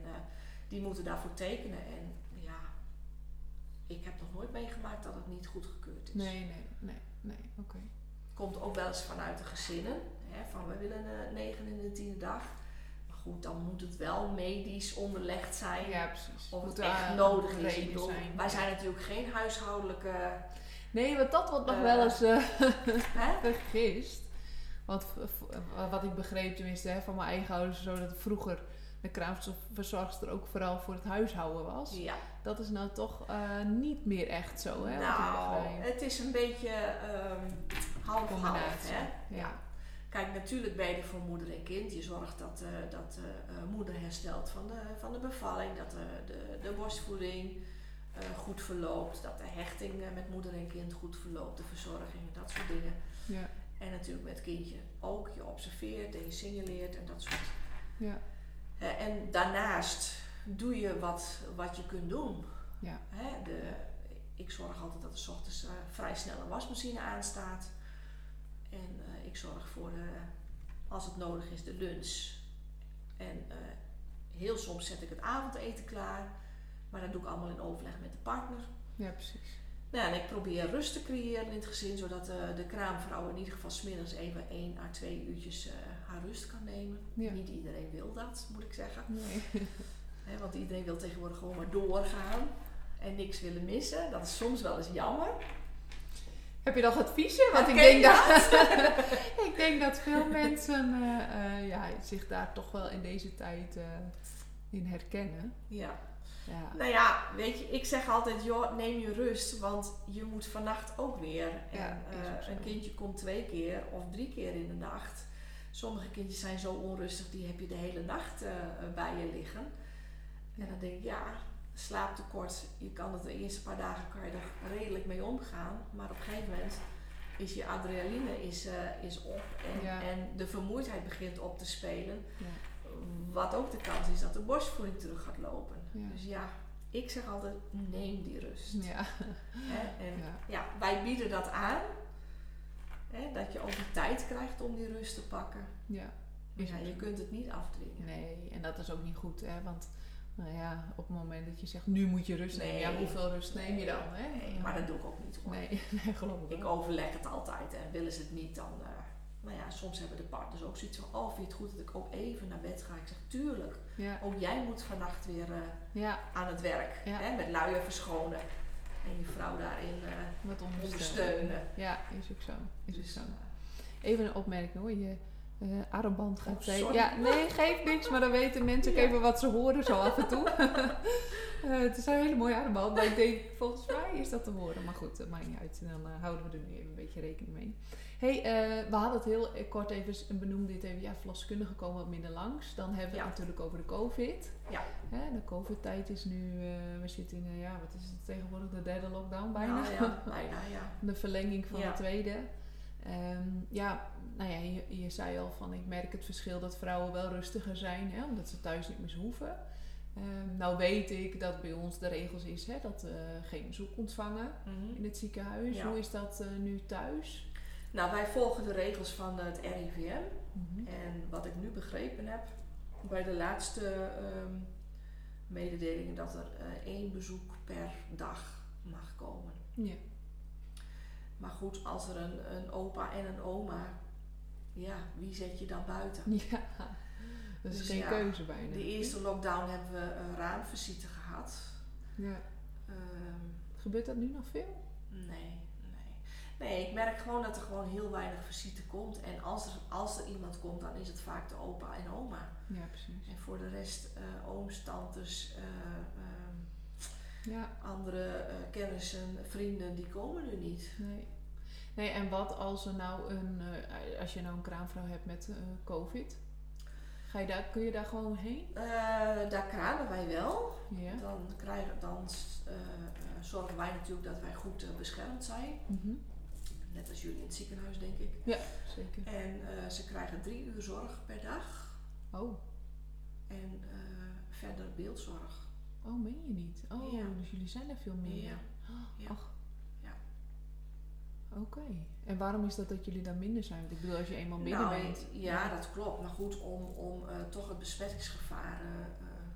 die moeten daarvoor tekenen. En ja, ik heb nog nooit meegemaakt dat het niet goedgekeurd is. Nee, nee, nee, nee, oké. Komt ook wel eens vanuit de gezinnen. Hè, van we willen een negen in de tiende dag. Maar goed, dan moet het wel medisch onderlegd zijn. Ja, precies. Of het Moet echt nodig is. Bedoel, zijn. wij zijn natuurlijk geen huishoudelijke. Nee, want dat wordt nog Eh, wel eens eh, vergist. Want v- wat ik begreep tenminste hè, van mijn eigen ouders, zo dat vroeger de kraamverzorgster ook vooral voor het huishouden was. Ja. Dat is nou toch eh, niet meer echt zo, hè? nou, het is een beetje ehm half-half. Hè? ja. Kijk, natuurlijk ben je voor moeder en kind. Je zorgt dat, eh, dat eh, eh, moeder herstelt van de, van de bevalling, dat de, de borstvoeding eh, goed verloopt, dat de hechting eh, met moeder en kind goed verloopt, de verzorging en dat soort dingen. Ja, En natuurlijk met kindje ook. Je observeert en je signaleert en dat soort. ja, Eh, en daarnaast doe je wat, wat je kunt doen. ja, Hè, de, ik zorg altijd dat er 's ochtends eh, vrij snel een wasmachine aanstaat. En ik zorg voor, de, als het nodig is, de lunch. En heel soms zet ik het avondeten klaar. Maar dat doe ik allemaal in overleg met de partner. ja, precies. Nou, en ik probeer rust te creëren in het gezin, zodat eh, de kraamvrouw in ieder geval smiddags even één à twee uurtjes eh, haar rust kan nemen. Ja. Niet iedereen wil dat, moet ik zeggen. Nee. Want iedereen wil tegenwoordig gewoon maar doorgaan en niks willen missen. Dat is soms wel eens jammer. Heb je nog adviezen? Want ik denk, dat, ik denk dat veel mensen eh, ja, zich daar toch wel in deze tijd in herkennen. Ja. Ja, Nou ja, weet je, ik zeg altijd, joh, neem je rust, want je moet vannacht ook weer. En Ja, eh, een kindje komt twee keer of drie keer in de nacht. Sommige kindjes zijn zo onrustig, die heb je de hele nacht eh, bij je liggen. En dan denk ik, ja, slaaptekort, je kan het de eerste paar dagen kan je er redelijk mee omgaan. Maar op een gegeven moment is je adrenaline is, eh, is op en, Ja. en de vermoeidheid begint op te spelen. Ja. Wat ook de kans is dat de borstvoeding terug gaat lopen. Ja. Dus ja, ik zeg altijd neem die rust. Ja. Hè? En Ja. ja, wij bieden dat aan. Hè? Dat je ook de tijd krijgt om die rust te pakken. ja. Ja, je kunt het niet afdwingen. Nee, en dat is ook niet goed, hè? Want nou ja, op het moment dat je zegt, nu moet je rust nemen, ja, Nee. hoeveel rust neem je dan? Hè? Nee, Ja. maar dat doe ik ook niet hoor. Nee, nee, geloof ik Ik overleg het altijd en willen ze het niet, dan. eh, nou ja, soms hebben de partners ook zoiets van: Oh, vind je het goed dat ik ook even naar bed ga? Ik zeg: Tuurlijk. Ja, Ook jij moet vannacht weer eh, ja, aan het werk. Ja. Hè, met luier verschonen. En je vrouw daarin wat ondersteunen. ondersteunen. Ja, is ook zo. Is ook Dus, zo. eh, Even een opmerking hoor. Je eh armband gaat Oh, sorry. Ja, nee, geeft niks, maar dan weten mensen ook even wat ze horen zo af en toe. Het is een hele mooie armband, maar ik denk, volgens mij is dat te horen. Maar goed, dat maakt niet uit. Dan houden we er nu even een beetje rekening mee. Hey, eh, we hadden het heel kort even, benoemde dit even, ja, verloskundigen komen wat minder langs. Dan hebben we Ja. het natuurlijk over de COVID. Ja. Hè, de COVID-tijd is nu, eh, we zitten in, eh, ja, wat is het tegenwoordig, de derde lockdown bijna. Nou ja, bijna, ja. de verlenging van Ja. de tweede. Ehm, ja, nou ja, je, je zei al van ik merk het verschil dat vrouwen wel rustiger zijn, hè, omdat ze thuis niet meer hoeven. Ehm, nou weet ik dat bij ons de regels is hè, dat we geen bezoek ontvangen Mhm. in het ziekenhuis. Ja. Hoe is dat nu thuis? Nou, wij volgen de regels van het RIVM. Mhm. En wat ik nu begrepen heb bij de laatste ehm, mededelingen, dat er eh, één bezoek per dag mag komen. Ja. Maar goed, als er een, een opa en een oma, ja, wie zet je dan buiten? ja, dat is Dus geen ja, keuze bijna. De eerste lockdown hebben we een raamvisite gehad. Ja. Ehm, Gebeurt dat nu nog veel? nee, nee. Ik merk gewoon dat er gewoon heel weinig visite komt. En als er, als er iemand komt, dan is het vaak de opa en oma. Ja, precies. En voor de rest eh, ooms, tantes, eh, ehm, Ja, andere eh, kennissen, vrienden, die komen nu niet. nee. Nee, en wat als er nou een, als je nou een kraamvrouw hebt met COVID? Ga je daar, kun je daar gewoon heen? Daar kramen wij wel. Ja. Dan, krijgen, dan zorgen wij natuurlijk dat wij goed beschermd zijn. Mhm. Net als jullie in het ziekenhuis, denk ik. Zeker. En eh, ze krijgen drie uur zorg per dag. Oh, En eh, verder beeldzorg. oh, meen je niet? Oh, Ja. dus jullie zijn er veel meer. Ja. Ja. Ach. Ja. Oké. En waarom is dat dat jullie daar minder zijn? Want ik bedoel, als je eenmaal binnen Nou, bent. Ja, dat klopt. Maar goed, om, om eh, toch het besmettingsgevaar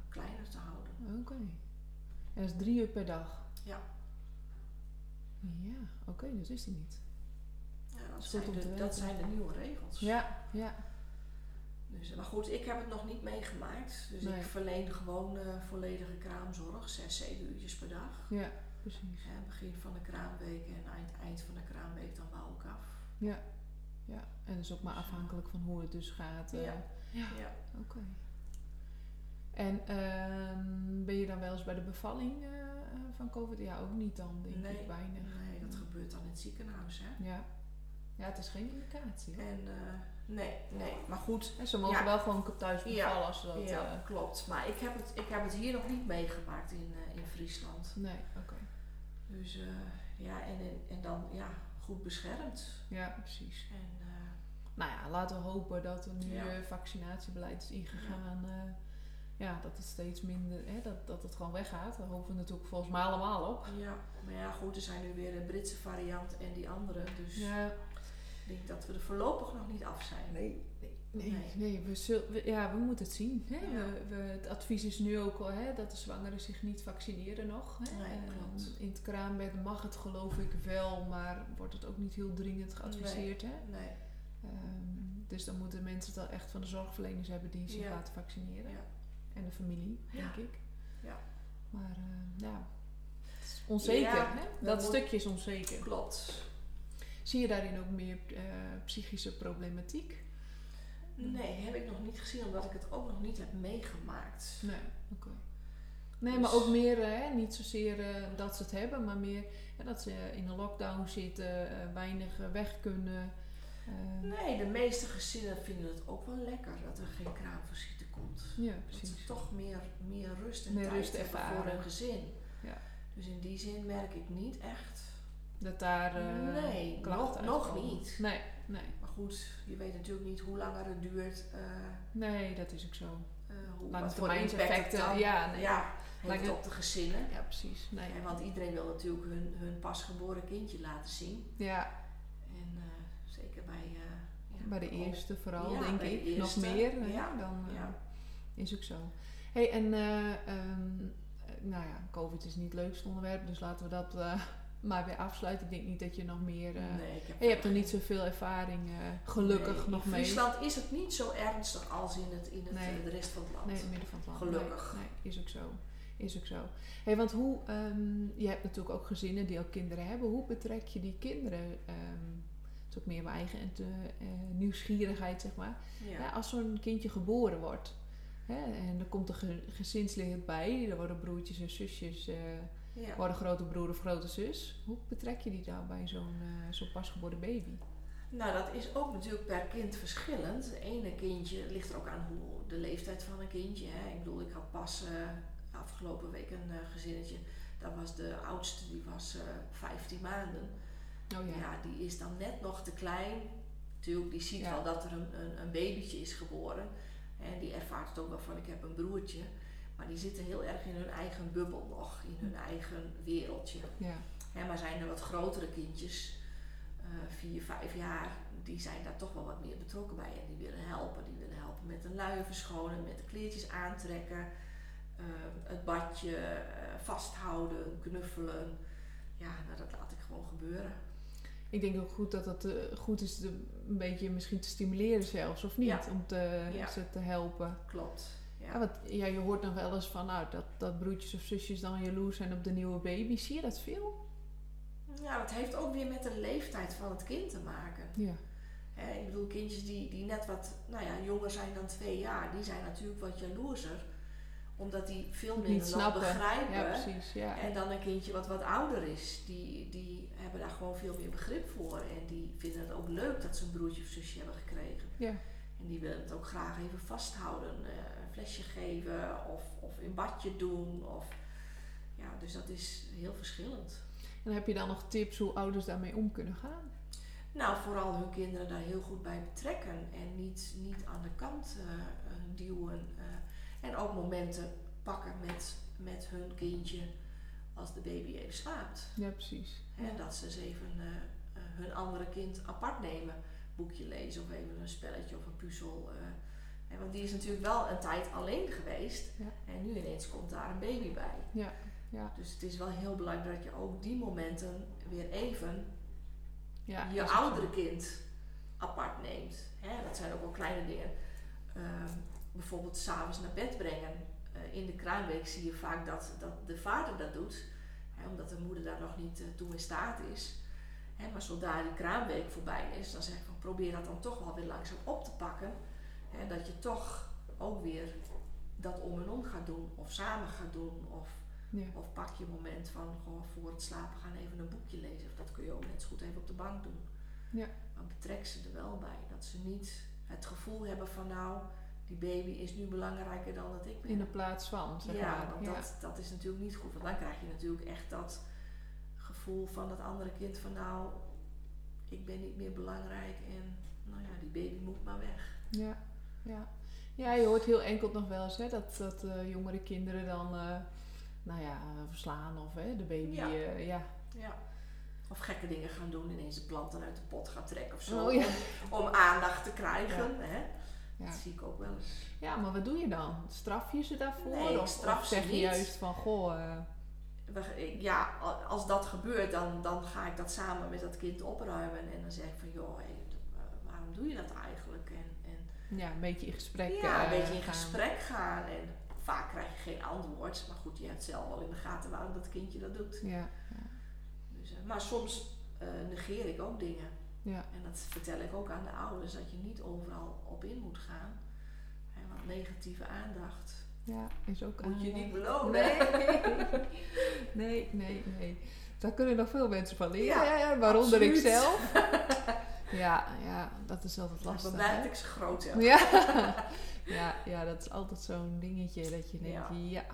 kleiner te houden. Oké. En dat is drie uur per dag? Ja. Ja, oké, dat is die niet. Ja, dat, zijn de, dat zijn de nieuwe regels. Ja, ja. Dus, maar goed, ik heb het nog niet meegemaakt. Dus Nee. ik verleen gewoon eh, volledige kraamzorg. Zes, zeven uurtjes per dag. Ja, precies. Begin van de kraamweek en eind, eind van de kraamweek dan bouw ik af. Ja. Ja, en dat is ook maar afhankelijk van hoe het dus gaat. eh. Ja. ja. Ja. Oké. En ehm, ben je dan wel eens bij de bevalling eh, eh, van COVID? Ja, ook niet dan, denk Nee. ik, weinig. Nee, dat gebeurt dan in het ziekenhuis. Hè? Ja. Ja, het is geen indicatie. hoor. En eh, nee, nee. Maar goed, En ze mogen Ja. wel gewoon thuis bevallen Ja. als ze dat... ja, eh, klopt. Maar ik heb, het, ik heb het hier nog niet meegemaakt in, eh, in Friesland. nee, oké. Dus ja, en, en, en dan ja, goed beschermd. Ja, precies. En, Nou ja, laten we hopen dat er nu Ja. vaccinatiebeleid is ingegaan. ja, dat het steeds minder, hè, dat, dat het gewoon weggaat. Daar hopen we natuurlijk volgens mij allemaal op. ja, maar ja, goed, er zijn nu weer een Britse variant en die andere. Dus Ja, ik denk dat we er voorlopig nog niet af zijn. nee, nee, nee, Nee. we, zul- we- ja, we moeten het zien. Hè? Ja. We, we, het advies is nu ook al hè, dat de zwangeren zich niet vaccineren nog. Hè? Nee, Ehm, klopt. in het kraambed mag het geloof ik wel, maar wordt het ook niet heel dringend geadviseerd. Hè? Nee. Ehm, dus dan moeten mensen het wel echt van de zorgverleners hebben die zich Ja. laten vaccineren. Ja. En de familie, denk Ja. ik. Ja. Maar eh, ja, het is onzeker. Ja, hè? we Dat moet- stukje is onzeker. Klopt. Zie je daarin ook meer eh, psychische problematiek? Nee, heb ik nog niet gezien, omdat ik het ook nog niet heb meegemaakt. Nee, oké. Nee, Dus- maar ook meer, hè, niet zozeer eh, dat ze het hebben, maar meer dat ze in een lockdown zitten, eh, weinig weg kunnen. Nee, de meeste gezinnen vinden het ook wel lekker dat er geen kraamvisite komt. Ja, Dat precies. ze toch meer, meer rust en Meer tijd rust hebben voor hun gezin. Ja. Dus in die zin merk ik niet echt. Dat daar eh nee, klachten nog, niet. Nee, nee. Maar goed, je weet natuurlijk niet hoe langer het duurt. eh, Nee, dat is ook zo. eh, hoe, Lange effecten, dan ja, nee. ja, het- op de gezinnen. Ja, precies. Nee. Want iedereen wil natuurlijk hun, hun pasgeboren kindje laten zien. Ja, En zeker bij, ja, bij de eerste vooral, Ja, denk de ik. Nog meer hè, ja, dan ja. is ook zo. hey, en eh, ehm, eh, nou ja, COVID is niet het leukste onderwerp, dus laten we dat maar weer afsluiten. Ik denk niet dat je nog meer... Nee, ik heb je hebt er niet zoveel ervaring, eh, gelukkig, Nee, nog in mee. Friesland is het niet zo ernstig als in, het, in het, Nee. eh, de rest van het land. Nee, in het midden van het land. Gelukkig. Nee, is ook zo. Is ook zo. Hey, want hoe, ehm, je hebt natuurlijk ook gezinnen die ook kinderen hebben. Hoe betrek je die kinderen? ehm het is ook meer mijn eigen nieuwsgierigheid, zeg maar. Ja. Ja, als zo'n kindje geboren wordt. Hè, en er komt een ge- gezinslid bij. Er worden broertjes en zusjes. Ja. worden grote broer of grote zus. Hoe betrek je die daar bij zo'n eh, zo'n pasgeboren baby? Nou, dat is ook natuurlijk per kind verschillend. Het ene kindje ligt er ook aan hoe de leeftijd van een kindje. Hè. Ik bedoel, ik had pas eh, afgelopen week een eh, gezinnetje. Dat was de oudste, die was eh 15 maanden. Oh Ja. ja. die is dan net nog te klein. Natuurlijk, die ziet Ja. wel dat er een, een, een babytje is geboren. En die ervaart het ook wel van, ik heb een broertje. Maar die zitten heel erg in hun eigen bubbel nog, in hun eigen wereldje. ja. Hè, maar zijn er wat grotere kindjes, eh, vier, vijf jaar, die zijn daar toch wel wat meer betrokken bij. En die willen helpen. Die willen helpen met de luien verschonen, met de kleertjes aantrekken, eh, het badje eh, vasthouden, knuffelen. Ja, nou, dat laat ik gewoon gebeuren. Ik denk ook goed dat het goed is de, een beetje misschien te stimuleren zelfs, of niet? Ja. Om te, Ja. ze te helpen. Klopt. Ja. Want ja, je hoort nog wel eens van nou, dat, dat broertjes of zusjes dan jaloers zijn op de nieuwe baby. Zie je dat veel? Ja, het heeft ook weer met de leeftijd van het kind te maken. Ja. Ik bedoel, kindjes die, die net wat nou ja, jonger zijn dan twee jaar, die zijn natuurlijk wat jaloerser. Omdat die veel minder nog begrijpen. Ja, precies. Ja. En dan een kindje wat wat ouder is, die, die hebben daar gewoon veel meer begrip voor. En die vinden het ook leuk dat ze een broertje of zusje hebben gekregen. Ja. En die willen het ook graag even vasthouden, eh, flesje geven of, of in badje doen. Of, ja, dus dat is heel verschillend. En heb je dan nog tips hoe ouders daarmee om kunnen gaan? Nou, vooral hun kinderen daar heel goed bij betrekken en niet, niet aan de kant eh, eh, duwen. eh. en ook momenten pakken met, met hun kindje als de baby even slaapt. Ja, precies. Hè, dat ze eens even hun andere kind apart nemen. Boekje lezen of even een spelletje of een puzzel. Want die is natuurlijk wel een tijd alleen geweest. Ja. En nu ineens komt daar een baby bij. Ja, ja. Dus het is wel heel belangrijk dat je ook die momenten weer even ja je oudere kind apart neemt. Hè, dat zijn ook wel kleine dingen. Ehm, bijvoorbeeld s'avonds naar bed brengen. Eh, in de kraamweek zie je vaak dat, dat de vader dat doet. Hè, omdat de moeder daar nog niet eh, toe in staat is. Hè, maar zodra die kraamweek voorbij is, dan zeg ik van probeer dat dan toch wel weer langzaam op te pakken. Hè, dat je toch ook weer dat om en om gaat doen. Of samen gaat doen. Of Ja. of pak je een moment van gewoon voor het slapen gaan even een boekje lezen. Of dat kun je ook net zo goed even op de bank doen. Ja. Maar betrek ze er wel bij. Dat ze niet het gevoel hebben van nou, die baby is nu belangrijker dan dat ik ben. In de plaats van, zeg ja, maar. want ja. Dat, dat is natuurlijk niet goed. Want dan krijg je natuurlijk echt dat gevoel van dat andere kind van nou, ik ben niet meer belangrijk en nou ja, die baby moet maar weg. Ja, ja. ja, je hoort heel enkel nog wel eens hè, dat, dat eh, jongere kinderen dan, eh, nou ja, eh, verslaan of hè, de baby, Ja. ja. ja. Ja. Of gekke dingen gaan doen, ineens de planten uit de pot gaan trekken of zo. Oh, ja. om, om aandacht te krijgen. Hè? Dat zie ik ook wel eens. ja, maar wat doe je dan? Straf je ze daarvoor? Nee, ik of, straf of ze zeg je niet. juist van, goh, Ja, als dat gebeurt, dan, dan ga ik dat samen met dat kind opruimen. En dan zeg ik van, joh, waarom doe je dat eigenlijk? Ja, een beetje in gesprek ja, een eh, beetje in gaan. gesprek gaan. En vaak krijg je geen antwoord. Maar goed, je hebt zelf wel in de gaten waarom dat kindje dat doet. Ja, Dus, eh, maar soms eh, negeer ik ook dingen. ja, En dat vertel ik ook aan de ouders, dat je niet overal op in moet gaan. Hè, want negatieve aandacht ja, is ook moet je niet belonen. Nee. nee, nee, nee. Daar kunnen nog veel mensen van leren, Ja, ja, ja, waaronder ik zelf. ja, ja, dat is altijd lastig. Dan blijf hè? ik ze groot. Ja. Ja, ja, dat is altijd zo'n dingetje dat je denkt, Ja.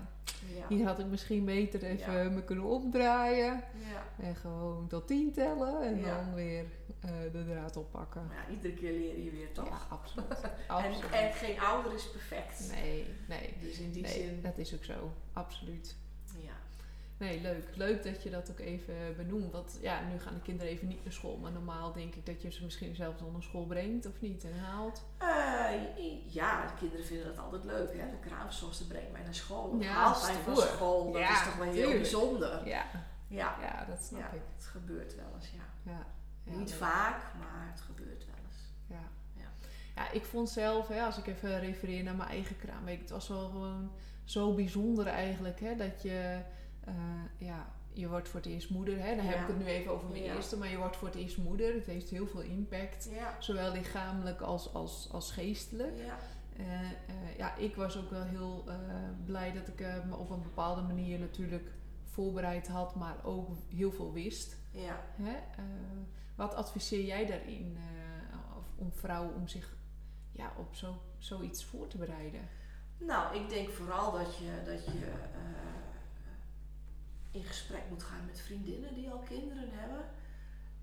hier had ik misschien beter even Ja. me kunnen opdraaien. Ja. En gewoon tot tien tellen en dan weer eh, de draad oppakken. Maar ja, iedere keer leer je weer toch? Ja, absoluut. En, absoluut. en geen ouder is perfect. Nee, nee. Dus in die Nee, zin, dat is ook zo. Absoluut. ja. Nee, leuk. Leuk dat je dat ook even benoemt. Want ja, nu gaan de kinderen even niet naar school. Maar normaal denk ik dat je ze misschien zelfs al naar school brengt of niet en haalt. Eh, ja, de kinderen vinden dat altijd leuk, hè? De kraamzorgster brengt mij naar school. Ja, haalt mij van school. Dat Ja, is toch wel heel tuurlijk. bijzonder. Ja, Ja, ja dat snap ik. het gebeurt wel eens, ja. Niet vaak, maar het gebeurt wel eens. Ja. Ja. ja, ik vond zelf, hè, als ik even refereer naar mijn eigen kraamweek, het was wel gewoon zo bijzonder eigenlijk, hè, dat je, eh, ja, je wordt voor het eerst moeder, hè, dan heb ik het nu even over mijn Ja. eerste, maar je wordt voor het eerst moeder, het heeft heel veel impact, Ja, zowel lichamelijk als, als, als geestelijk. ja, eh, ja, ik was ook wel heel blij dat ik me op een bepaalde manier natuurlijk voorbereid had, maar ook heel veel wist. ja. Hè? Wat adviseer jij daarin of om vrouwen om zich ja, op zo, zoiets voor te bereiden? Nou, ik denk vooral dat je, dat je in gesprek moet gaan met vriendinnen die al kinderen hebben.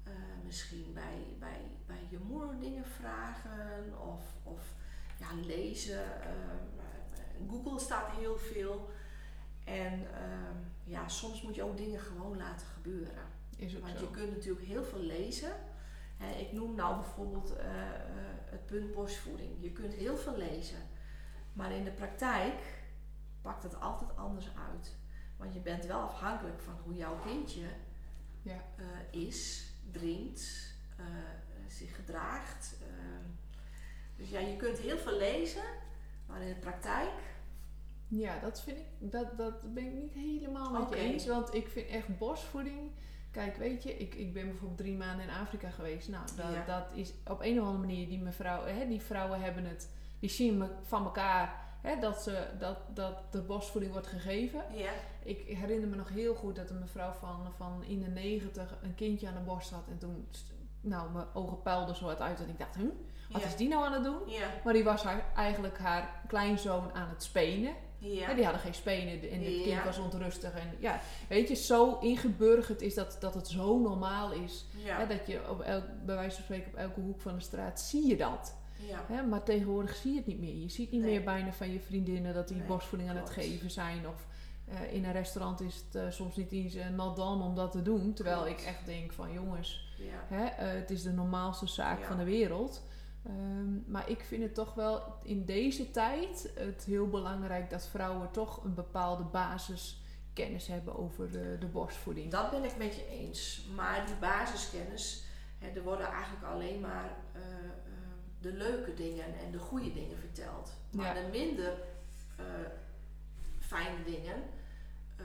Eh, misschien bij, bij, bij je moeder dingen vragen of, of ja, lezen. Eh, Google staat heel veel. En ehm, ja, soms moet je ook dingen gewoon laten gebeuren. Is ook Want zo. je kunt natuurlijk heel veel lezen. Hè, ik noem nou bijvoorbeeld eh, het punt borstvoeding. Je kunt heel veel lezen. Maar in de praktijk pakt het altijd anders uit. Want je bent wel afhankelijk van hoe jouw kindje Ja. eh, is, drinkt, eh, zich gedraagt. ehm. dus ja, je kunt heel veel lezen, maar in de praktijk Ja, dat vind ik, dat, dat ben ik niet helemaal met je eens. Want ik vind echt borstvoeding. Kijk, weet je, ik, ik ben bijvoorbeeld drie maanden in Afrika geweest. Nou, dat, Ja. dat is op een of andere manier, die, mevrouw, hè, die vrouwen hebben het, die zien me van elkaar hè, dat, ze, dat, dat de borstvoeding wordt gegeven. ja, Ik herinner me nog heel goed dat een mevrouw van, van in de negentig een kindje aan de borst had. En toen, nou, mijn ogen puilden zo wat uit. En ik dacht, hm, wat ja, is die nou aan het doen? ja, Maar die was haar, eigenlijk haar kleinzoon aan het spenen. ja, die hadden geen spenen en het kind was onrustig. En ja, weet je, zo ingeburgerd is dat, dat het zo normaal is. dat je op elk, bij wijze van spreken op elke hoek van de straat zie je dat. Ja. Hè, maar tegenwoordig zie je het niet meer. Je ziet niet Nee. meer bijna van je vriendinnen dat die Nee, borstvoeding aan het geven zijn. Of eh, in een restaurant is het eh, soms niet eens een nat dan om dat te doen. Terwijl Klopt. ik echt denk van jongens, ja. hè, het is de normaalste zaak Ja. van de wereld. Ehm, maar ik vind het toch wel in deze tijd het heel belangrijk dat vrouwen toch een bepaalde basiskennis hebben over de, de borstvoeding. Dat ben ik met je eens. Maar die basiskennis, hè, er worden eigenlijk alleen maar de leuke dingen en de goede dingen verteld. Maar Ja. de minder eh, fijne dingen eh,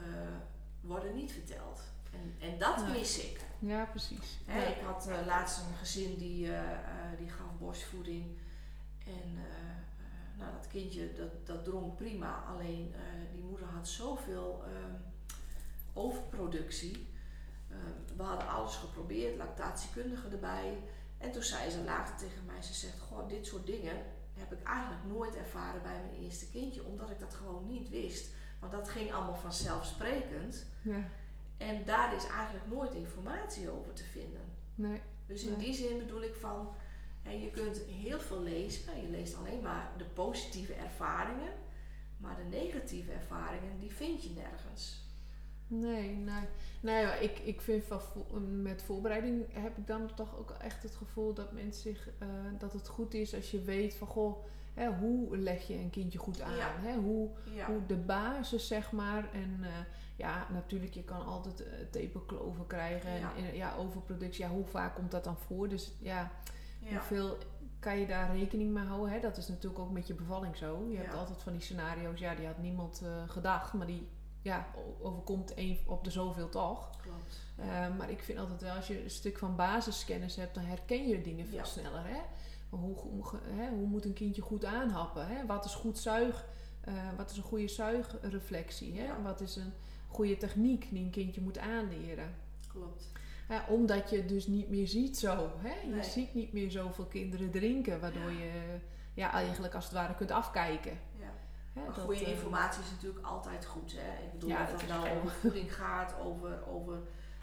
worden niet verteld. En, en dat Nee. mis ik. Ja, precies. Hè, Ja. Ik had eh, laatst een gezin die, die gaf borstvoeding. En nou, dat kindje dat, dat dronk prima. Alleen die moeder had zoveel ehm, overproductie. Ehm, we hadden alles geprobeerd, lactatiekundige erbij. En toen zei ze later tegen mij, ze zegt, goh, dit soort dingen heb ik eigenlijk nooit ervaren bij mijn eerste kindje. Omdat ik dat gewoon niet wist. Want dat ging allemaal vanzelfsprekend. Ja, En daar is eigenlijk nooit informatie over te vinden. nee. Dus in Nee. die zin bedoel ik van, hè, je kunt heel veel lezen. Je leest alleen maar de positieve ervaringen. Maar de negatieve ervaringen, die vind je nergens. Nee, nee. Nee, maar ik, ik vind van met voorbereiding heb ik dan toch ook echt het gevoel dat mensen zich, eh, dat het goed is als je weet van goh, hè, hoe leg je een kindje goed aan? Ja. Hè, hoe, Ja, hoe de basis, zeg maar. En eh, ja, natuurlijk, je kan altijd uh, tepelkloven krijgen. En, Ja. en, ja, overproductie. Ja, hoe vaak komt dat dan voor? Dus ja, hoeveel kan je daar rekening mee houden? Hè? Dat is natuurlijk ook met je bevalling zo. Je hebt altijd van die scenario's, ja, die had niemand eh, gedacht. Maar die ja, overkomt één op de zoveel toch. klopt. Eh, maar ik vind altijd wel, als je een stuk van basiskennis hebt, dan herken je dingen veel Ja. sneller. Hè? Hoe, hoe, hè, hoe moet een kindje goed aanhappen? Hè? Wat is goed zuig? eh, wat is een goede zuigreflectie? Hè? Ja. Wat is een goede techniek die een kindje moet aanleren? Klopt. Ja, omdat je het dus niet meer ziet zo. Hè? Je ziet niet meer zoveel kinderen drinken, waardoor je ja, eigenlijk als het ware kunt afkijken. Hè, dat, goede eh, informatie is natuurlijk altijd goed. Hè? Ik bedoel, Ja, of dat het nou over voeding gaat, over, over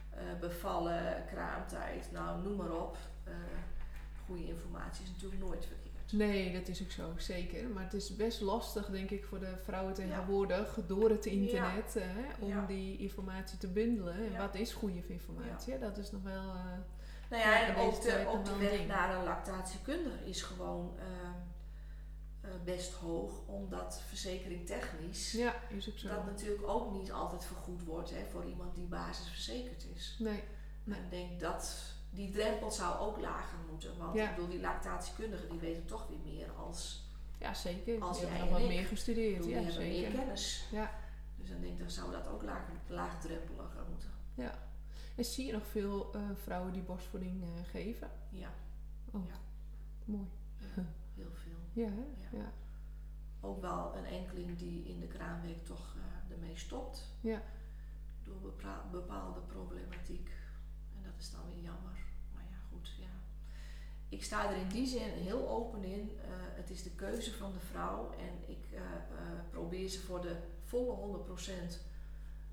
eh, bevallen, kraamtijd, nou noem maar op. Eh, goede informatie is natuurlijk nooit verkeerd. Nee, dat is ook zo, zeker. Maar het is best lastig, denk ik, voor de vrouwen tegenwoordig, door het internet, hè, om Ja. die informatie te bundelen. En wat is goede informatie? Dat is nog wel... eh, Nou ja, en ook de, ook de weg ding. naar een lactatiekundige is gewoon ehm, eh, best hoog, omdat verzekering technisch ja, is dat natuurlijk ook niet altijd vergoed wordt hè, voor iemand die basisverzekerd is. Nee, Nee. En ik denk dat die drempel zou ook lager moeten, want Ja. ik bedoel, die lactatiekundigen die weten toch weer meer als, ja, zeker. Als Die hebben nog wat meer gestudeerd. bedoel, Ja, die hebben meer zeker. kennis. Ja. Dus dan denk ik, dan zou dat ook laag, laagdrempeliger moeten. En zie je nog veel eh, vrouwen die borstvoeding eh, geven? Ja, Mooi. heel veel. Ja? Ja. Ja. ook wel een enkeling die in de kraamweek toch eh, ermee stopt. Ja. Door bepaalde problematiek. En dat is dan weer jammer. Maar ja, goed. Ja. Ik sta er in die zin heel open in. Eh, het is de keuze van de vrouw. En ik eh, probeer ze voor de volle 100%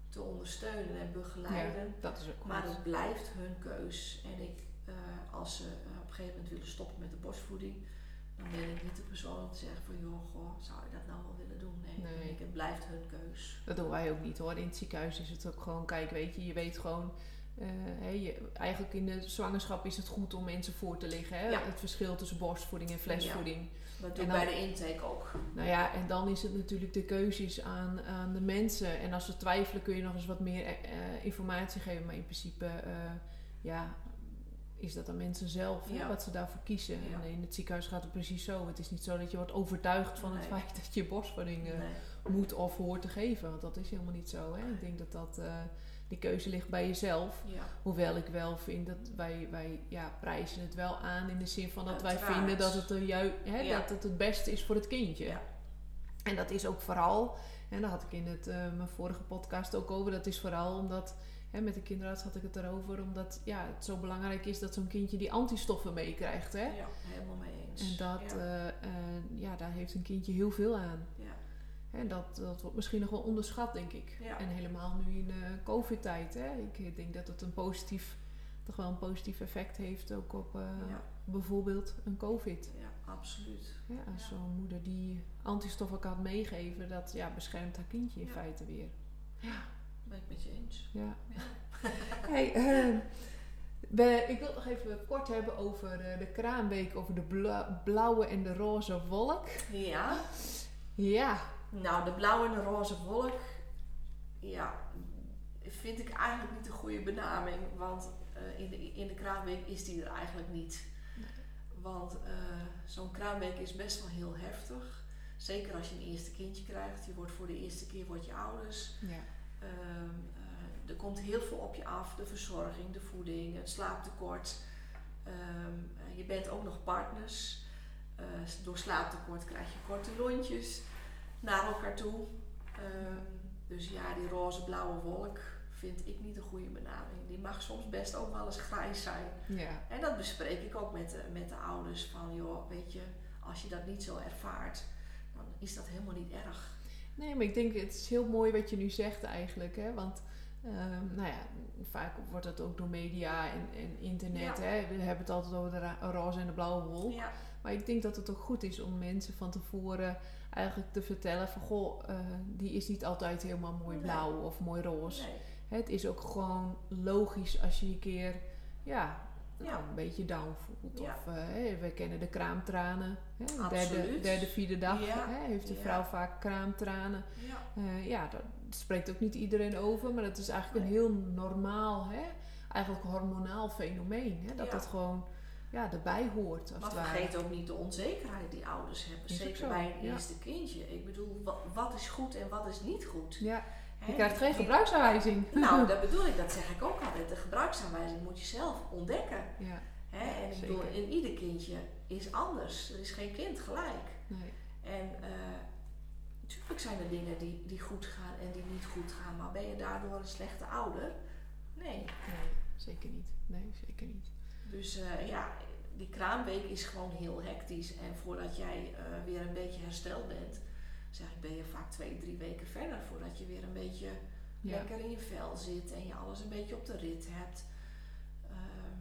te ondersteunen en begeleiden. Dat is ook Maar het blijft hun keus. En ik, als ze op een gegeven moment willen stoppen met de borstvoeding, dan ben ik niet de persoon om te zeggen van joh, goh, zou je dat nou wel willen doen? Nee, Nee. ik, het blijft hun keus. Dat doen wij ook niet hoor. In het ziekenhuis is het ook gewoon, kijk, weet je, je weet gewoon. eh, je, eigenlijk in de zwangerschap is het goed om mensen voor te liggen. Hè? Ja. Het verschil tussen borstvoeding en flesvoeding. Dat doe ik bij de intake ook. Nou ja, en dan is het natuurlijk de keuzes aan, aan de mensen. En als ze twijfelen kun je nog eens wat meer eh, eh, informatie geven. Maar in principe, ja, is dat aan mensen zelf, hè, wat ze daarvoor kiezen. Ja. En in het ziekenhuis gaat het precies zo. Het is niet zo dat je wordt overtuigd van het feit dat je borstvoeding eh, Nee. moet of hoort te geven. Want dat is helemaal niet zo. Hè? Ik denk dat, dat eh, die keuze ligt bij jezelf. Ja. Hoewel ik wel vind dat wij, wij ja, prijzen het wel aan in de zin van dat wij vinden dat het, ju- hè, dat het het beste is voor het kindje. Ja. En dat is ook vooral, en daar had ik in het, eh, mijn vorige podcast ook over, dat is vooral omdat, hè, met de kinderarts had ik het erover, omdat ja, het zo belangrijk is dat zo'n kindje die antistoffen meekrijgt. Hè? ja, helemaal mee eens. En dat, ja. eh, eh, ja, daar heeft een kindje heel veel aan. Ja. En dat, dat wordt misschien nog wel onderschat, denk ik. Ja. En helemaal nu in de COVID-tijd. Hè? Ik denk dat het een positief, toch wel een positief effect heeft ook op Ja. bijvoorbeeld een COVID. ja, absoluut. Ja, als Ja. zo'n moeder die antistoffen kan meegeven, dat ja, beschermt haar kindje in Ja. feite weer. Ben ik met je eens. Ja. Ja. hey, eh, we- ik wil het nog even kort hebben over eh, de kraamweek, over de bla- blauwe en de roze wolk. Ja. Ja, Nou, de blauwe en de roze wolk, ja, vind ik eigenlijk niet een goede benaming. Want eh, in, de, in de kraamweek is die er eigenlijk niet. Want eh, zo'n kraamweek is best wel heel heftig. Zeker als je een eerste kindje krijgt. Je wordt voor de eerste keer word je ouders. ja. Ehm, eh, er komt heel veel op je af. De verzorging, de voeding, het slaaptekort. Ehm, eh, je bent ook nog partners. Eh, door slaaptekort krijg je korte lontjes naar elkaar toe. Ehm, dus ja, die roze-blauwe wolk vind ik niet een goede benaming. Die mag soms best ook wel eens grijs zijn. ja. En dat bespreek ik ook met de, met de ouders. Van joh, weet je, als je dat niet zo ervaart, dan is dat helemaal niet erg. Nee, maar ik denk het is heel mooi wat je nu zegt eigenlijk. Hè? Want ehm, nou ja, vaak wordt het ook door media en, en internet. Ja. Hè? We hebben het altijd over de roze en de blauwe wolk. Ja, Maar ik denk dat het ook goed is om mensen van tevoren eigenlijk te vertellen van... Goh, eh, die is niet altijd helemaal mooi Nee. blauw of mooi roze. nee. Het is ook gewoon logisch als je een keer ja, nou, Ja. een beetje down voelt. Ja. Of eh, we kennen de kraamtranen. Hè? De Derde, derde, vierde dag Ja. hè, heeft de vrouw vaak kraamtranen. Ja. Eh, ja, daar spreekt ook niet iedereen over, maar dat is eigenlijk een heel normaal, hè, eigenlijk hormonaal fenomeen. Hè, dat dat gewoon ja, erbij hoort. Als Maar vergeet ook niet de onzekerheid die ouders hebben. Zeker bij een eerste kindje. Ik bedoel, wat, wat is goed en wat is niet goed? Ja, je krijgt geen gebruiksaanwijzing. Nou, dat bedoel ik. Dat zeg ik ook altijd. De gebruiksaanwijzing moet je zelf ontdekken. ja, Hè? En ik bedoel, in ieder kindje is anders. Er is geen kind gelijk. nee. En natuurlijk zijn er dingen die, die goed gaan en die niet goed gaan. Maar ben je daardoor een slechte ouder? Nee. nee, zeker niet. Nee, zeker niet. Dus eh, ja, die kraamweek is gewoon heel hectisch. En voordat jij eh, weer een beetje hersteld bent, zeg ik, ben je vaak twee, drie weken verder voordat je weer een beetje Ja. lekker in je vel zit en je alles een beetje op de rit hebt. Ehm,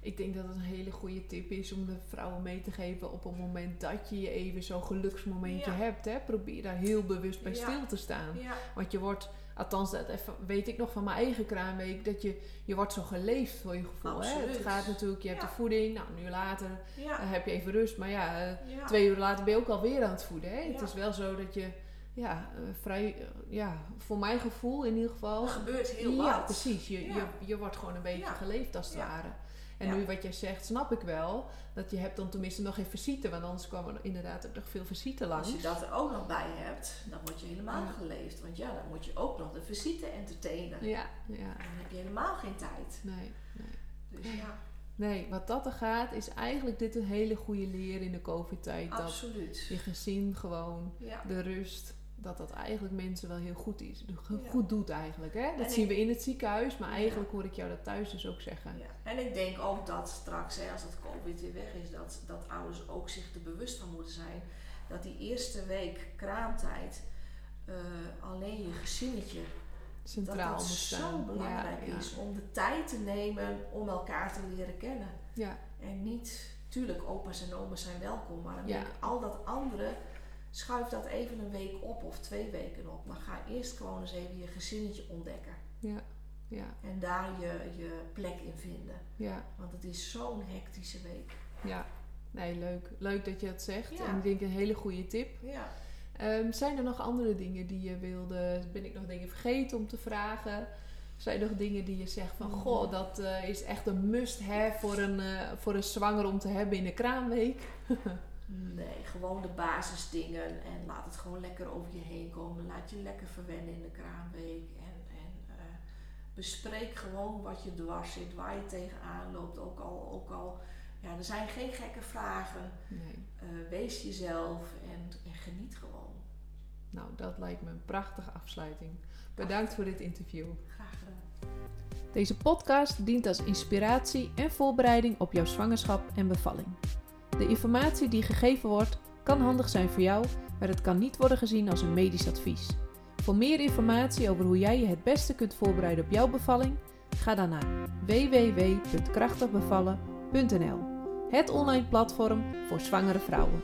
Ik denk dat het een hele goede tip is om de vrouwen mee te geven op het moment dat je je even zo'n geluksmomentje Ja. hebt. Hè? Probeer daar heel bewust bij Ja. stil te staan. Want je wordt, althans dat even, weet ik nog van mijn eigen kraamweek, dat je, je wordt zo geleefd voor je gevoel. Hè? Het gaat natuurlijk, je hebt Ja. de voeding, nou nu later ja, eh, heb je even rust. Maar ja, eh, ja. twee uur later ben je ook alweer aan het voeden. Hè? Het Ja. is wel zo dat je, ja, eh, vrij, ja, voor mijn gevoel in ieder geval. Er gebeurt heel ja, wat. precies. Je, Ja. je, je wordt gewoon een beetje Ja. geleefd als het Ja. ware. En Ja. nu wat jij zegt, snap ik wel. Dat je hebt dan tenminste nog geen visite. Want anders kwamen er inderdaad ook nog veel visite langs. Als je dat er ook nog bij hebt, dan word je helemaal Ja. geleefd. Want ja, dan moet je ook nog de visite entertainen. Ja, ja. Dan heb je helemaal geen tijd. Nee, nee. Dus ja, Nee, wat dat er gaat, is eigenlijk dit een hele goede leer in de COVID-tijd. Dat absoluut. je gezin gewoon, Ja. de rust, dat dat eigenlijk mensen wel heel goed is. Ja. Goed doet eigenlijk. Hè? Dat En zien ik- we in het ziekenhuis, maar Ja. eigenlijk hoor ik jou dat thuis dus ook zeggen. Ja. En ik denk ook dat straks, hè, als het COVID weer weg is, dat, dat ouders ook zich er bewust van moeten zijn dat die eerste week kraamtijd eh, alleen je gezinnetje, dat Centraal dat moet zo belangrijk is om de tijd te nemen om elkaar te leren kennen. Ja, En niet, tuurlijk, opa's en oma's zijn welkom, maar dan Ja. denk ik, al dat andere, schuif dat even een week op of twee weken op. Maar ga eerst gewoon eens even je gezinnetje ontdekken. ja, ja, En daar je, je plek in vinden. ja, Want het is zo'n hectische week. ja. Nee, leuk. Leuk dat je dat zegt. Ja. En ik denk een hele goede tip. Ja. Ehm, zijn er nog andere dingen die je wilde? Ben ik nog dingen vergeten om te vragen? Zijn er nog dingen die je zegt van, Mhm. goh, dat eh, is echt een must-have voor een, eh, voor een zwanger om te hebben in de kraamweek? Nee, gewoon de basisdingen. En laat het gewoon lekker over je heen komen. Laat je lekker verwennen in de kraamweek. En, en eh, bespreek gewoon wat je dwars zit, waar je tegenaan loopt. Ook al, ook al ja, er zijn geen gekke vragen. Nee. Eh, wees jezelf en, en geniet gewoon. Nou, dat lijkt me een prachtige afsluiting. Bedankt voor dit interview. Graag gedaan. Deze podcast dient als inspiratie en voorbereiding op jouw zwangerschap en bevalling. De informatie die gegeven wordt kan handig zijn voor jou, maar het kan niet worden gezien als een medisch advies. Voor meer informatie over hoe jij je het beste kunt voorbereiden op jouw bevalling, ga dan naar www.krachtigbevallen.nl, het online platform voor zwangere vrouwen.